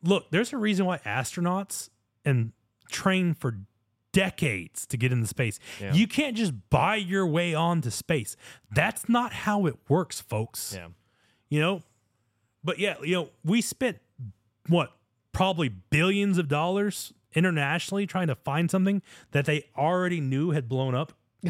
Look, there's a reason why astronauts and train for decades to get into space. Yeah. You can't just buy your way onto space. That's not how it works, folks Yeah. you know but yeah you know we spent what probably billions of dollars internationally trying to find something that they already knew had blown up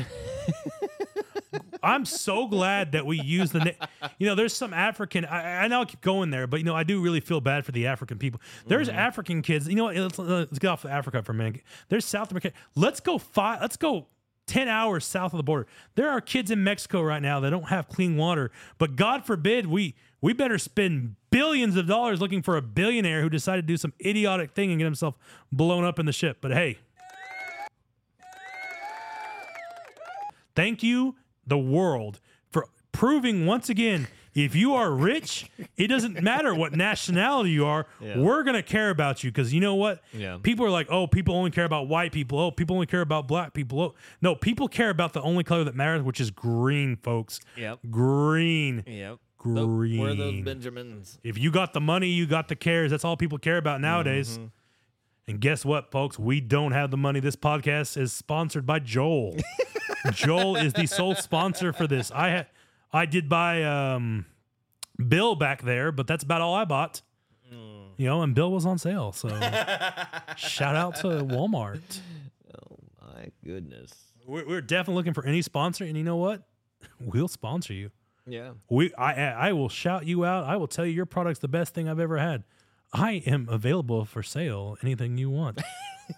i'm so glad that we used the na- you know there's some african I, I know i keep going there but you know i do really feel bad for the african people there's mm-hmm. african kids you know what let's, let's get off of africa for a minute there's south america let's go five let's go 10 hours south of the border. There are kids in Mexico right now that don't have clean water, but God forbid we we better spend billions of dollars looking for a billionaire who decided to do some idiotic thing and get himself blown up in the ship. But hey, thank you the world for proving once again if you are rich, it doesn't matter what nationality you are. Yeah. We're gonna care about you because you know what? Yeah. People are like, oh, people only care about white people. Oh, people only care about black people. Oh, no, people care about the only color that matters, which is green, folks. Yep. Green. Yep. Tho- Where are those Benjamins? If you got the money, you got the cares. That's all people care about nowadays. Mm-hmm. And guess what, folks? We don't have the money. This podcast is sponsored by Joel. Joel is the sole sponsor for this. I had, I did buy um, Bill back there, but that's about all I bought. Mm. You know, and Bill was on sale. So shout out to Walmart. Oh my goodness. We're, we're definitely looking for any sponsor, and you know what? We'll sponsor you. Yeah. We, I, I I will shout you out. I will tell you your product's the best thing I've ever had. I am available for sale. Anything you want.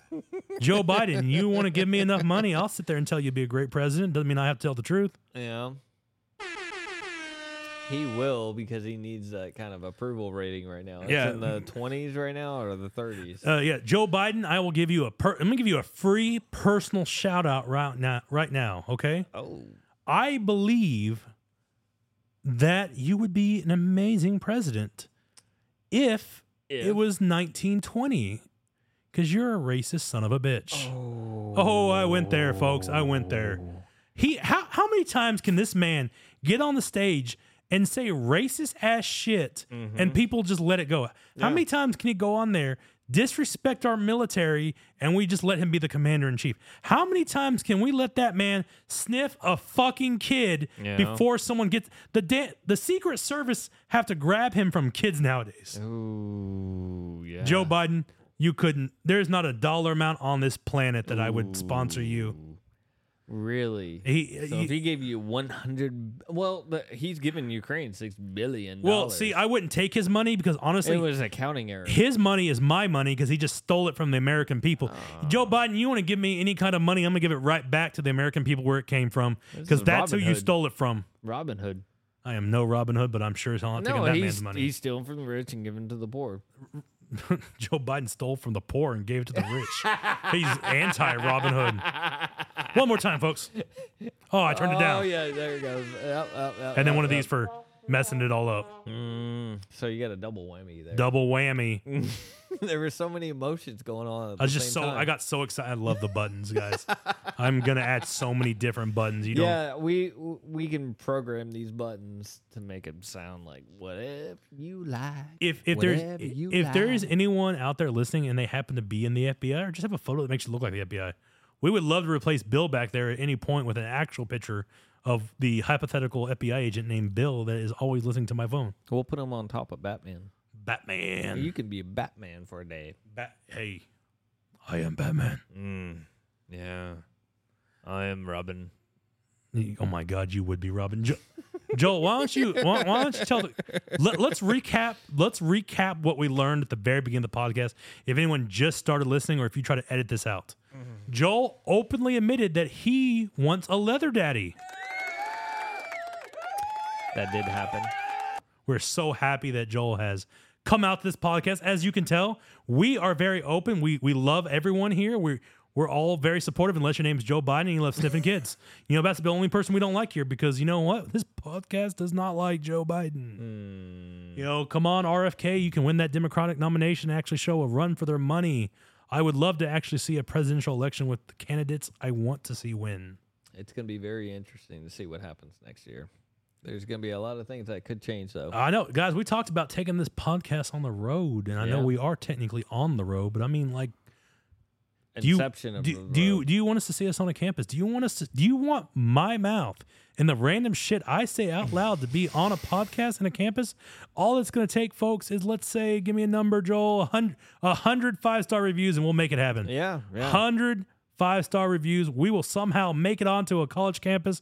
Joe Biden, you want to give me enough money? I'll sit there and tell you to be a great president. Doesn't mean I have to tell the truth. Yeah. He will because he needs that kind of approval rating right now. It's Yeah. in the 20s right now or the 30s. Uh, yeah, Joe Biden, I will give you a per- I'm gonna give you a free personal shout out right now. Right now, okay? oh. I believe that you would be an amazing president if, If. it was 1920, because you're a racist son of a bitch. Oh. Oh, I went there, folks. I went there. He how how many times can this man get on the stage and say racist ass shit and people just let it go? How Mm-hmm. Yeah. many times can he go on there, disrespect our military, and we just let him be the commander in chief? How many times can we let that man sniff a fucking kid Yeah. before someone gets the da- the Secret Service have to grab him from kids nowadays? Ooh, yeah. Joe Biden, you couldn't. There's not a dollar amount on this planet that I would sponsor you. Really? He, so he- if he gave you 100 well, he's giving Ukraine 6 billion well, see, I wouldn't take his money because honestly, it was an accounting error. his money is my money because he just stole it from the American people. Ah. Joe Biden, you want to give me any kind of money, I'm gonna give it right back to the American people where it came from because that's who Robin you stole it from. Robin Hood. I am no Robin Hood, but I'm sure hell not taking that he's, man's money. he's stealing from the rich and giving to the poor. Joe Biden stole from the poor and gave it to the rich. he's anti Robin Hood. One more time, folks. Oh, I turned it down. Oh, yeah, there it goes. Yep, yep, yep, And then yep, one of yep. these for messing it all up. Mm, so you got a double whammy there. Double whammy. there were so many emotions going on. I was just so time. I got so excited. I love the buttons, guys. I'm gonna add so many different buttons. You don't. Yeah, we we can program these buttons to make them sound like whatever you like. If if there's if there is anyone out there listening and they happen to be in the FBI or just have a photo that makes you look like the FBI, we would love to replace Bill back there at any point with an actual picture of the hypothetical FBI agent named Bill that is always listening to my phone. We'll put him on top of Batman. Batman. You can be a Batman for a day. Bat- hey, I am Batman. Mm, yeah, I am Robin. Oh my God, you would be Robin. Jo- Joel, why don't you why, why don't you tell the let, let's recap let's recap what we learned at the very beginning of the podcast. If anyone just started listening or if you try to edit this out. Joel openly admitted that he wants a leather daddy. That did happen. We're so happy that Joel has come out to this podcast. As you can tell, we are very open. We we love everyone here. We we're all very supportive unless your name's Joe Biden and you love sniffing kids. You know, that's the only person we don't like here because you know what? This podcast does not like Joe Biden. Mm, You know, come on, RFK, you can win that Democratic nomination and actually show a run for their money. I would love to actually see a presidential election with the candidates I want to see win. it's going to be very interesting to see what happens next year. There's going to be a lot of things that could change, though. I know, guys, we talked about taking this podcast on the road, and I know Yeah. we are technically on the road, but I mean, like, do you, Inception of do, the do you road. do you want us to see us on a campus? Do you want us to, do you want my mouth and the random shit I say out loud to be on a podcast in a campus? All it's going to take, folks, is let's say, give me a number, Joel, a hundred, a hundred five star reviews, and we'll make it happen. Yeah, yeah. Hundred five star reviews. We will somehow make it onto a college campus.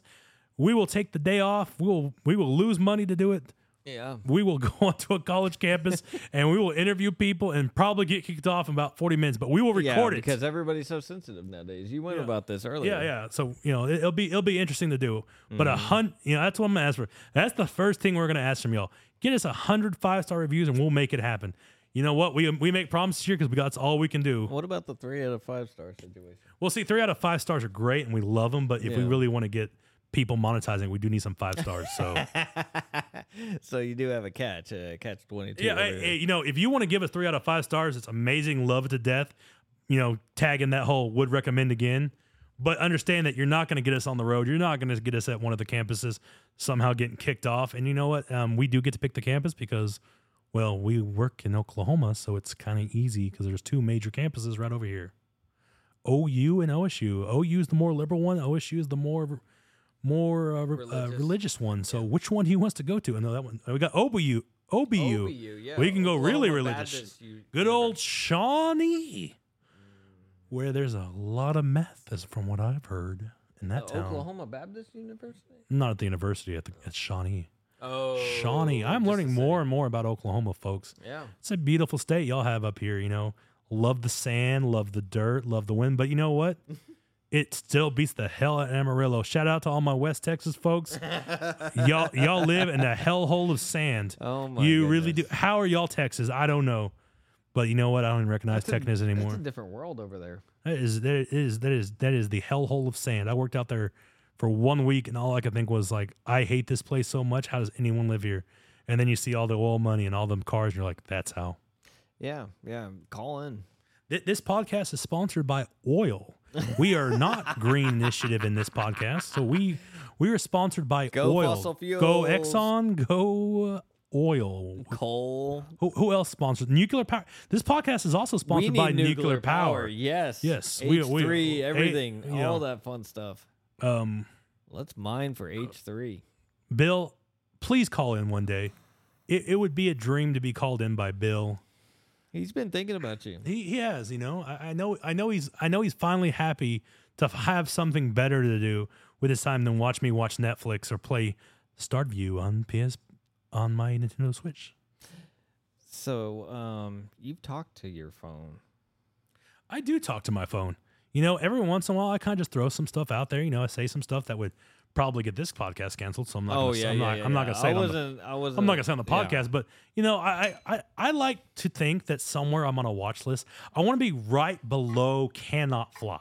We will take the day off. We will we will lose money to do it. Yeah. We will go onto a college campus and we will interview people and probably get kicked off in about 40 minutes, but we will Yeah, record it. because everybody's so sensitive nowadays. You went about this earlier. yeah, yeah. So, you know, it, it'll be it'll be interesting to do. But Mm-hmm. a hundred, you know, that's what I'm gonna ask for. That's the first thing we're gonna ask from y'all. Get us a hundred five star reviews and we'll make it happen. You know what? We we make promises here because we got that's all we can do. What about the three out of five star situation? We'll see. Three out of five stars are great and we love them. But if we really want to get people monetizing, we do need some five stars. So so you do have a catch, uh, catch twenty two. yeah, hey, hey, you know, if you want to give us three out of five stars, it's amazing, love it to death. You know, tagging that whole would recommend again. But understand that you're not going to get us on the road. You're not going to get us at one of the campuses somehow getting kicked off. And you know what? Um, we do get to pick the campus because, well, we work in Oklahoma, so it's kind of easy because there's two major campuses right over here. OU and OSU. OU is the more liberal one. OSU is the more more uh, re- uh, Religious. religious one. So which one he wants to go to? And that one we got OBU. OBU. yeah. We can go really religious. Baptist U- Good old University. Shawnee, where there's a lot of meth, as from what I've heard in that The town. Oklahoma Baptist University. Not at the university, at, the, at Shawnee. Oh, Shawnee. I'm learning more and more about Oklahoma, folks. Yeah. It's a beautiful state y'all have up here. You know, love the sand, love the dirt, love the wind. But you know what? it still beats the hell out of Amarillo. Shout out to all my West Texas folks. y'all, y'all live in a hellhole of sand. Oh my. you really do. How are y'all Texas? I don't know. But you know what? I don't even recognize That's a- Texas anymore. It's a different world over there. That is that is that is that is the hellhole of sand. I worked out there for one week, and all I could think was like, I hate this place so much. How does anyone live here? And then you see all the oil money and all them cars, and you're like, that's how. Yeah, yeah. Call in. Th- This podcast is sponsored by oil. We are not Green Initiative in this podcast, so we we are sponsored by Go oil. fossil Go. Exxon. Go uh, oil. Coal. Who, who else sponsors nuclear power? This podcast is also sponsored by nuclear, power. Yes. Yes, H we- we- three. eh, Everything. you all that fun stuff. Um, Let's mine for H three. Bill, please call in one day. It, it would be a dream to be called in by Bill. He's been thinking about you. He, he has, you know. I, I know. I know he's. I know he's finally happy to have something better to do with his time than watch me watch Netflix or play Stardew on PS on my Nintendo Switch. So, um, you've talked to your phone. I do talk to my phone. You know, every once in a while, I kind of just throw some stuff out there. You know, I say some stuff that would probably get this podcast canceled. So I'm not. gonna, say- I'm not, I'm not gonna say I it on the wasn't. I wasn't. I'm not gonna say on the yeah. podcast, but you know, I, I I like to think that somewhere I'm on a watch list. I want to be right below cannot fly.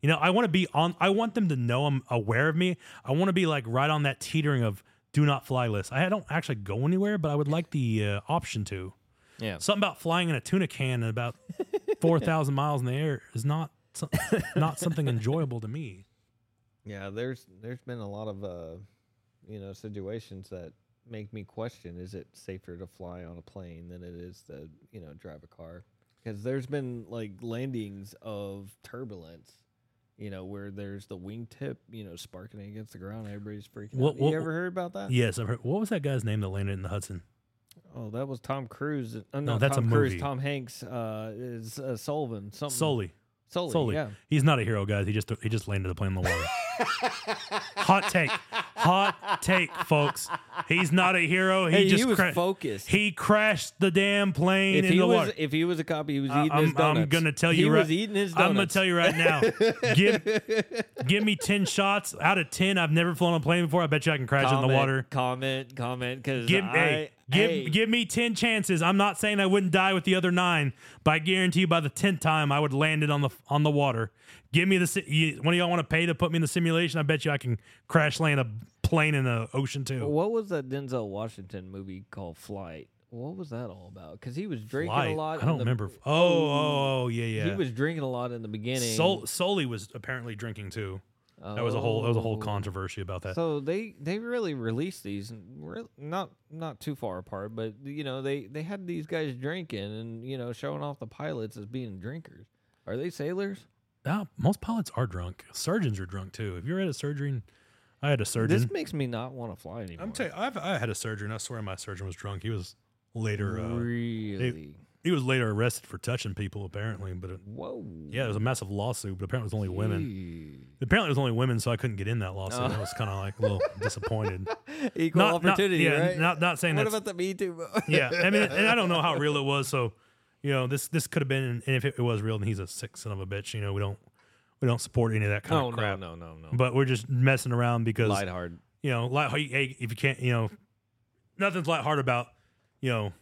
You know, I want to be on. I want them to know I'm aware of me. I want to be like right on that teetering of do not fly list. I don't actually go anywhere, but I would like the uh, option to. Yeah. Something about flying in a tuna can at about four thousand miles in the air is not not something enjoyable to me. Yeah, there's there's been a lot of uh, you know, situations that make me question: Is it safer to fly on a plane than it is to you know drive a car? Because there's been like landings of turbulence, you know, where there's the wingtip, you know, sparking against the ground. Everybody's freaking What- out. what- you ever heard about that? Yes, I've heard. What was that guy's name that landed in the Hudson? Oh, that was Tom Cruise. Uh, No, not that's a Tom Cruise. movie. Tom Hanks uh, is uh, Sullivan. Something. Sully. Sully. Sully. Yeah. He's not a hero, guys. He just he just landed the plane in the water. Hot take. Hot take, folks. He's not a hero. He Hey, just he was cra- focused. he crashed the damn plane if in he the was water. if he was a cop, he was eating I'm, his donuts. I'm gonna tell he you right. was eating his donuts. I'm gonna tell you right now. give give me ten shots out of ten. I've never flown a plane before. I bet you I can crash it in the water. Comment, comment, because Give I, hey, give hey, give me ten chances. I'm not saying I wouldn't die with the other nine, but I guarantee you by the tenth time I would land it on the on the water. Give me the si- you, one of y'all want to pay to put me in the simulation? I bet you I can crash land a plane in the ocean too. What was that Denzel Washington movie called Flight? What was that all about? Because he was drinking Flight. a lot. I don't the- remember. Oh, oh, oh, yeah, yeah. He was drinking a lot in the beginning. Sol- Sully was apparently drinking too. That was a whole that was a whole Oh. controversy about that. So they they really released these, not not too far apart, but you know they they had these guys drinking and you know showing off the pilots as being drinkers. Are they sailors? Ah, most pilots are drunk. Surgeons are drunk too. Have you ever had a surgery? and- I had a surgeon. This makes me not want to fly anymore. I'm telling you, I've I had a surgeon. I swear my surgeon was drunk. He was later uh, really. he was later arrested for touching people apparently, but it, Whoa. yeah, it was a massive lawsuit. But apparently it was only women. Apparently it was only women, so I couldn't get in that lawsuit. Oh. I was kind of like a little disappointed. Equal Not- not- opportunity, yeah, right? Not not saying what about the Me Too? yeah. I mean, and I don't know how real it was. So, you know, this this could have been, and if it was real, then he's a sick son of a bitch. You know, we don't we don't support any of that kind no, of crap. no, no, no, no. But we're just messing around because Light hard. you know, light, hey, if you can't, you know, nothing's lighthearted about, you know,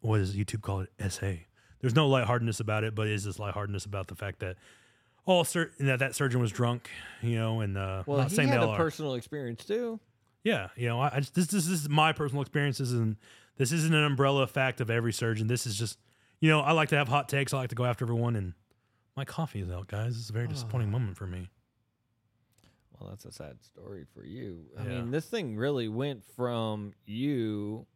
what does YouTube call it? SA. There's no lightheartedness about it, but is this lightheartedness about the fact that all sur- that that surgeon was drunk, you know, and uh, Well, not he saying had they a all are. personal experience too. Yeah, you know, I, I just, this, this is my personal experiences, and this isn't an umbrella fact of every surgeon. This is just, you know, I like to have hot takes. I like to go after everyone, and my coffee is out, guys. It's a very disappointing Ah. moment for me. Well, that's a sad story for you. I Yeah. mean, this thing really went from you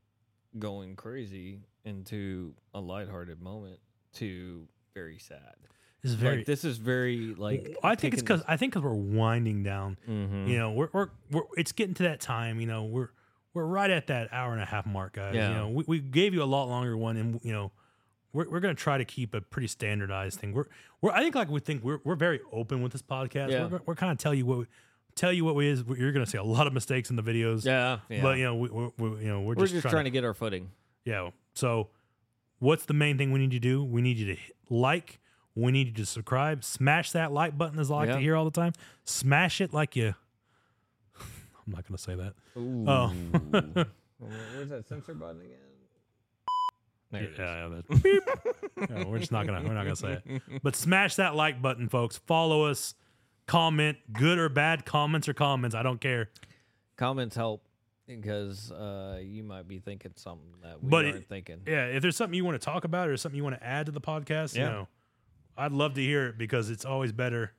going crazy into a lighthearted moment to very sad. It's very. like this is very like I think it's because I think because we're winding down. hmm You know, we're, we're we're it's getting to that time. You know, we're we're right at that hour and a half mark, guys. Yeah. You know, we, we gave you a lot longer one, and you know, we're we're gonna try to keep a pretty standardized thing. We're we're I think like we think we're we're very open with this podcast. Yeah. We're, we're kind of tell you what we, tell you what we is. You're gonna see a lot of mistakes in the videos. yeah, yeah. But you know, we, we, we you know we're, we're just, just, trying, trying to, to get our footing. yeah. So, what's the main thing we need you to do? We need you to like. We need you to subscribe. Smash that like button, as I like Yeah. to hear all the time. Smash it like you. I'm not gonna say that. Ooh. Oh. Where's that censor button again? There it is. yeah, yeah, that's beep. No, we're just not gonna we're not gonna say it. But smash that like button, folks. Follow us. Comment, good or bad comments or comments. I don't care. Comments help because uh, you might be thinking something that we But aren't thinking. Yeah, if there's something you want to talk about or something you want to add to the podcast, you Yeah. know, I'd love to hear it because it's always better.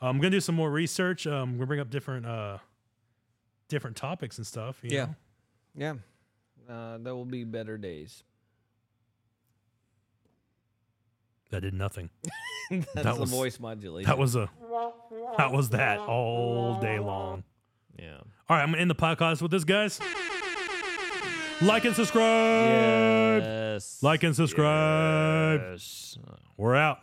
I'm gonna do some more research. Um, we're gonna bring up different uh different topics and stuff. you Yeah. know? Yeah. Uh, there will be better days. That did nothing. That's That the was- voice modulation. That was a that was that all day long. yeah. All right, I'm gonna end the podcast with this, guys. Like and subscribe. Yes. Like and subscribe. Yes. We're out.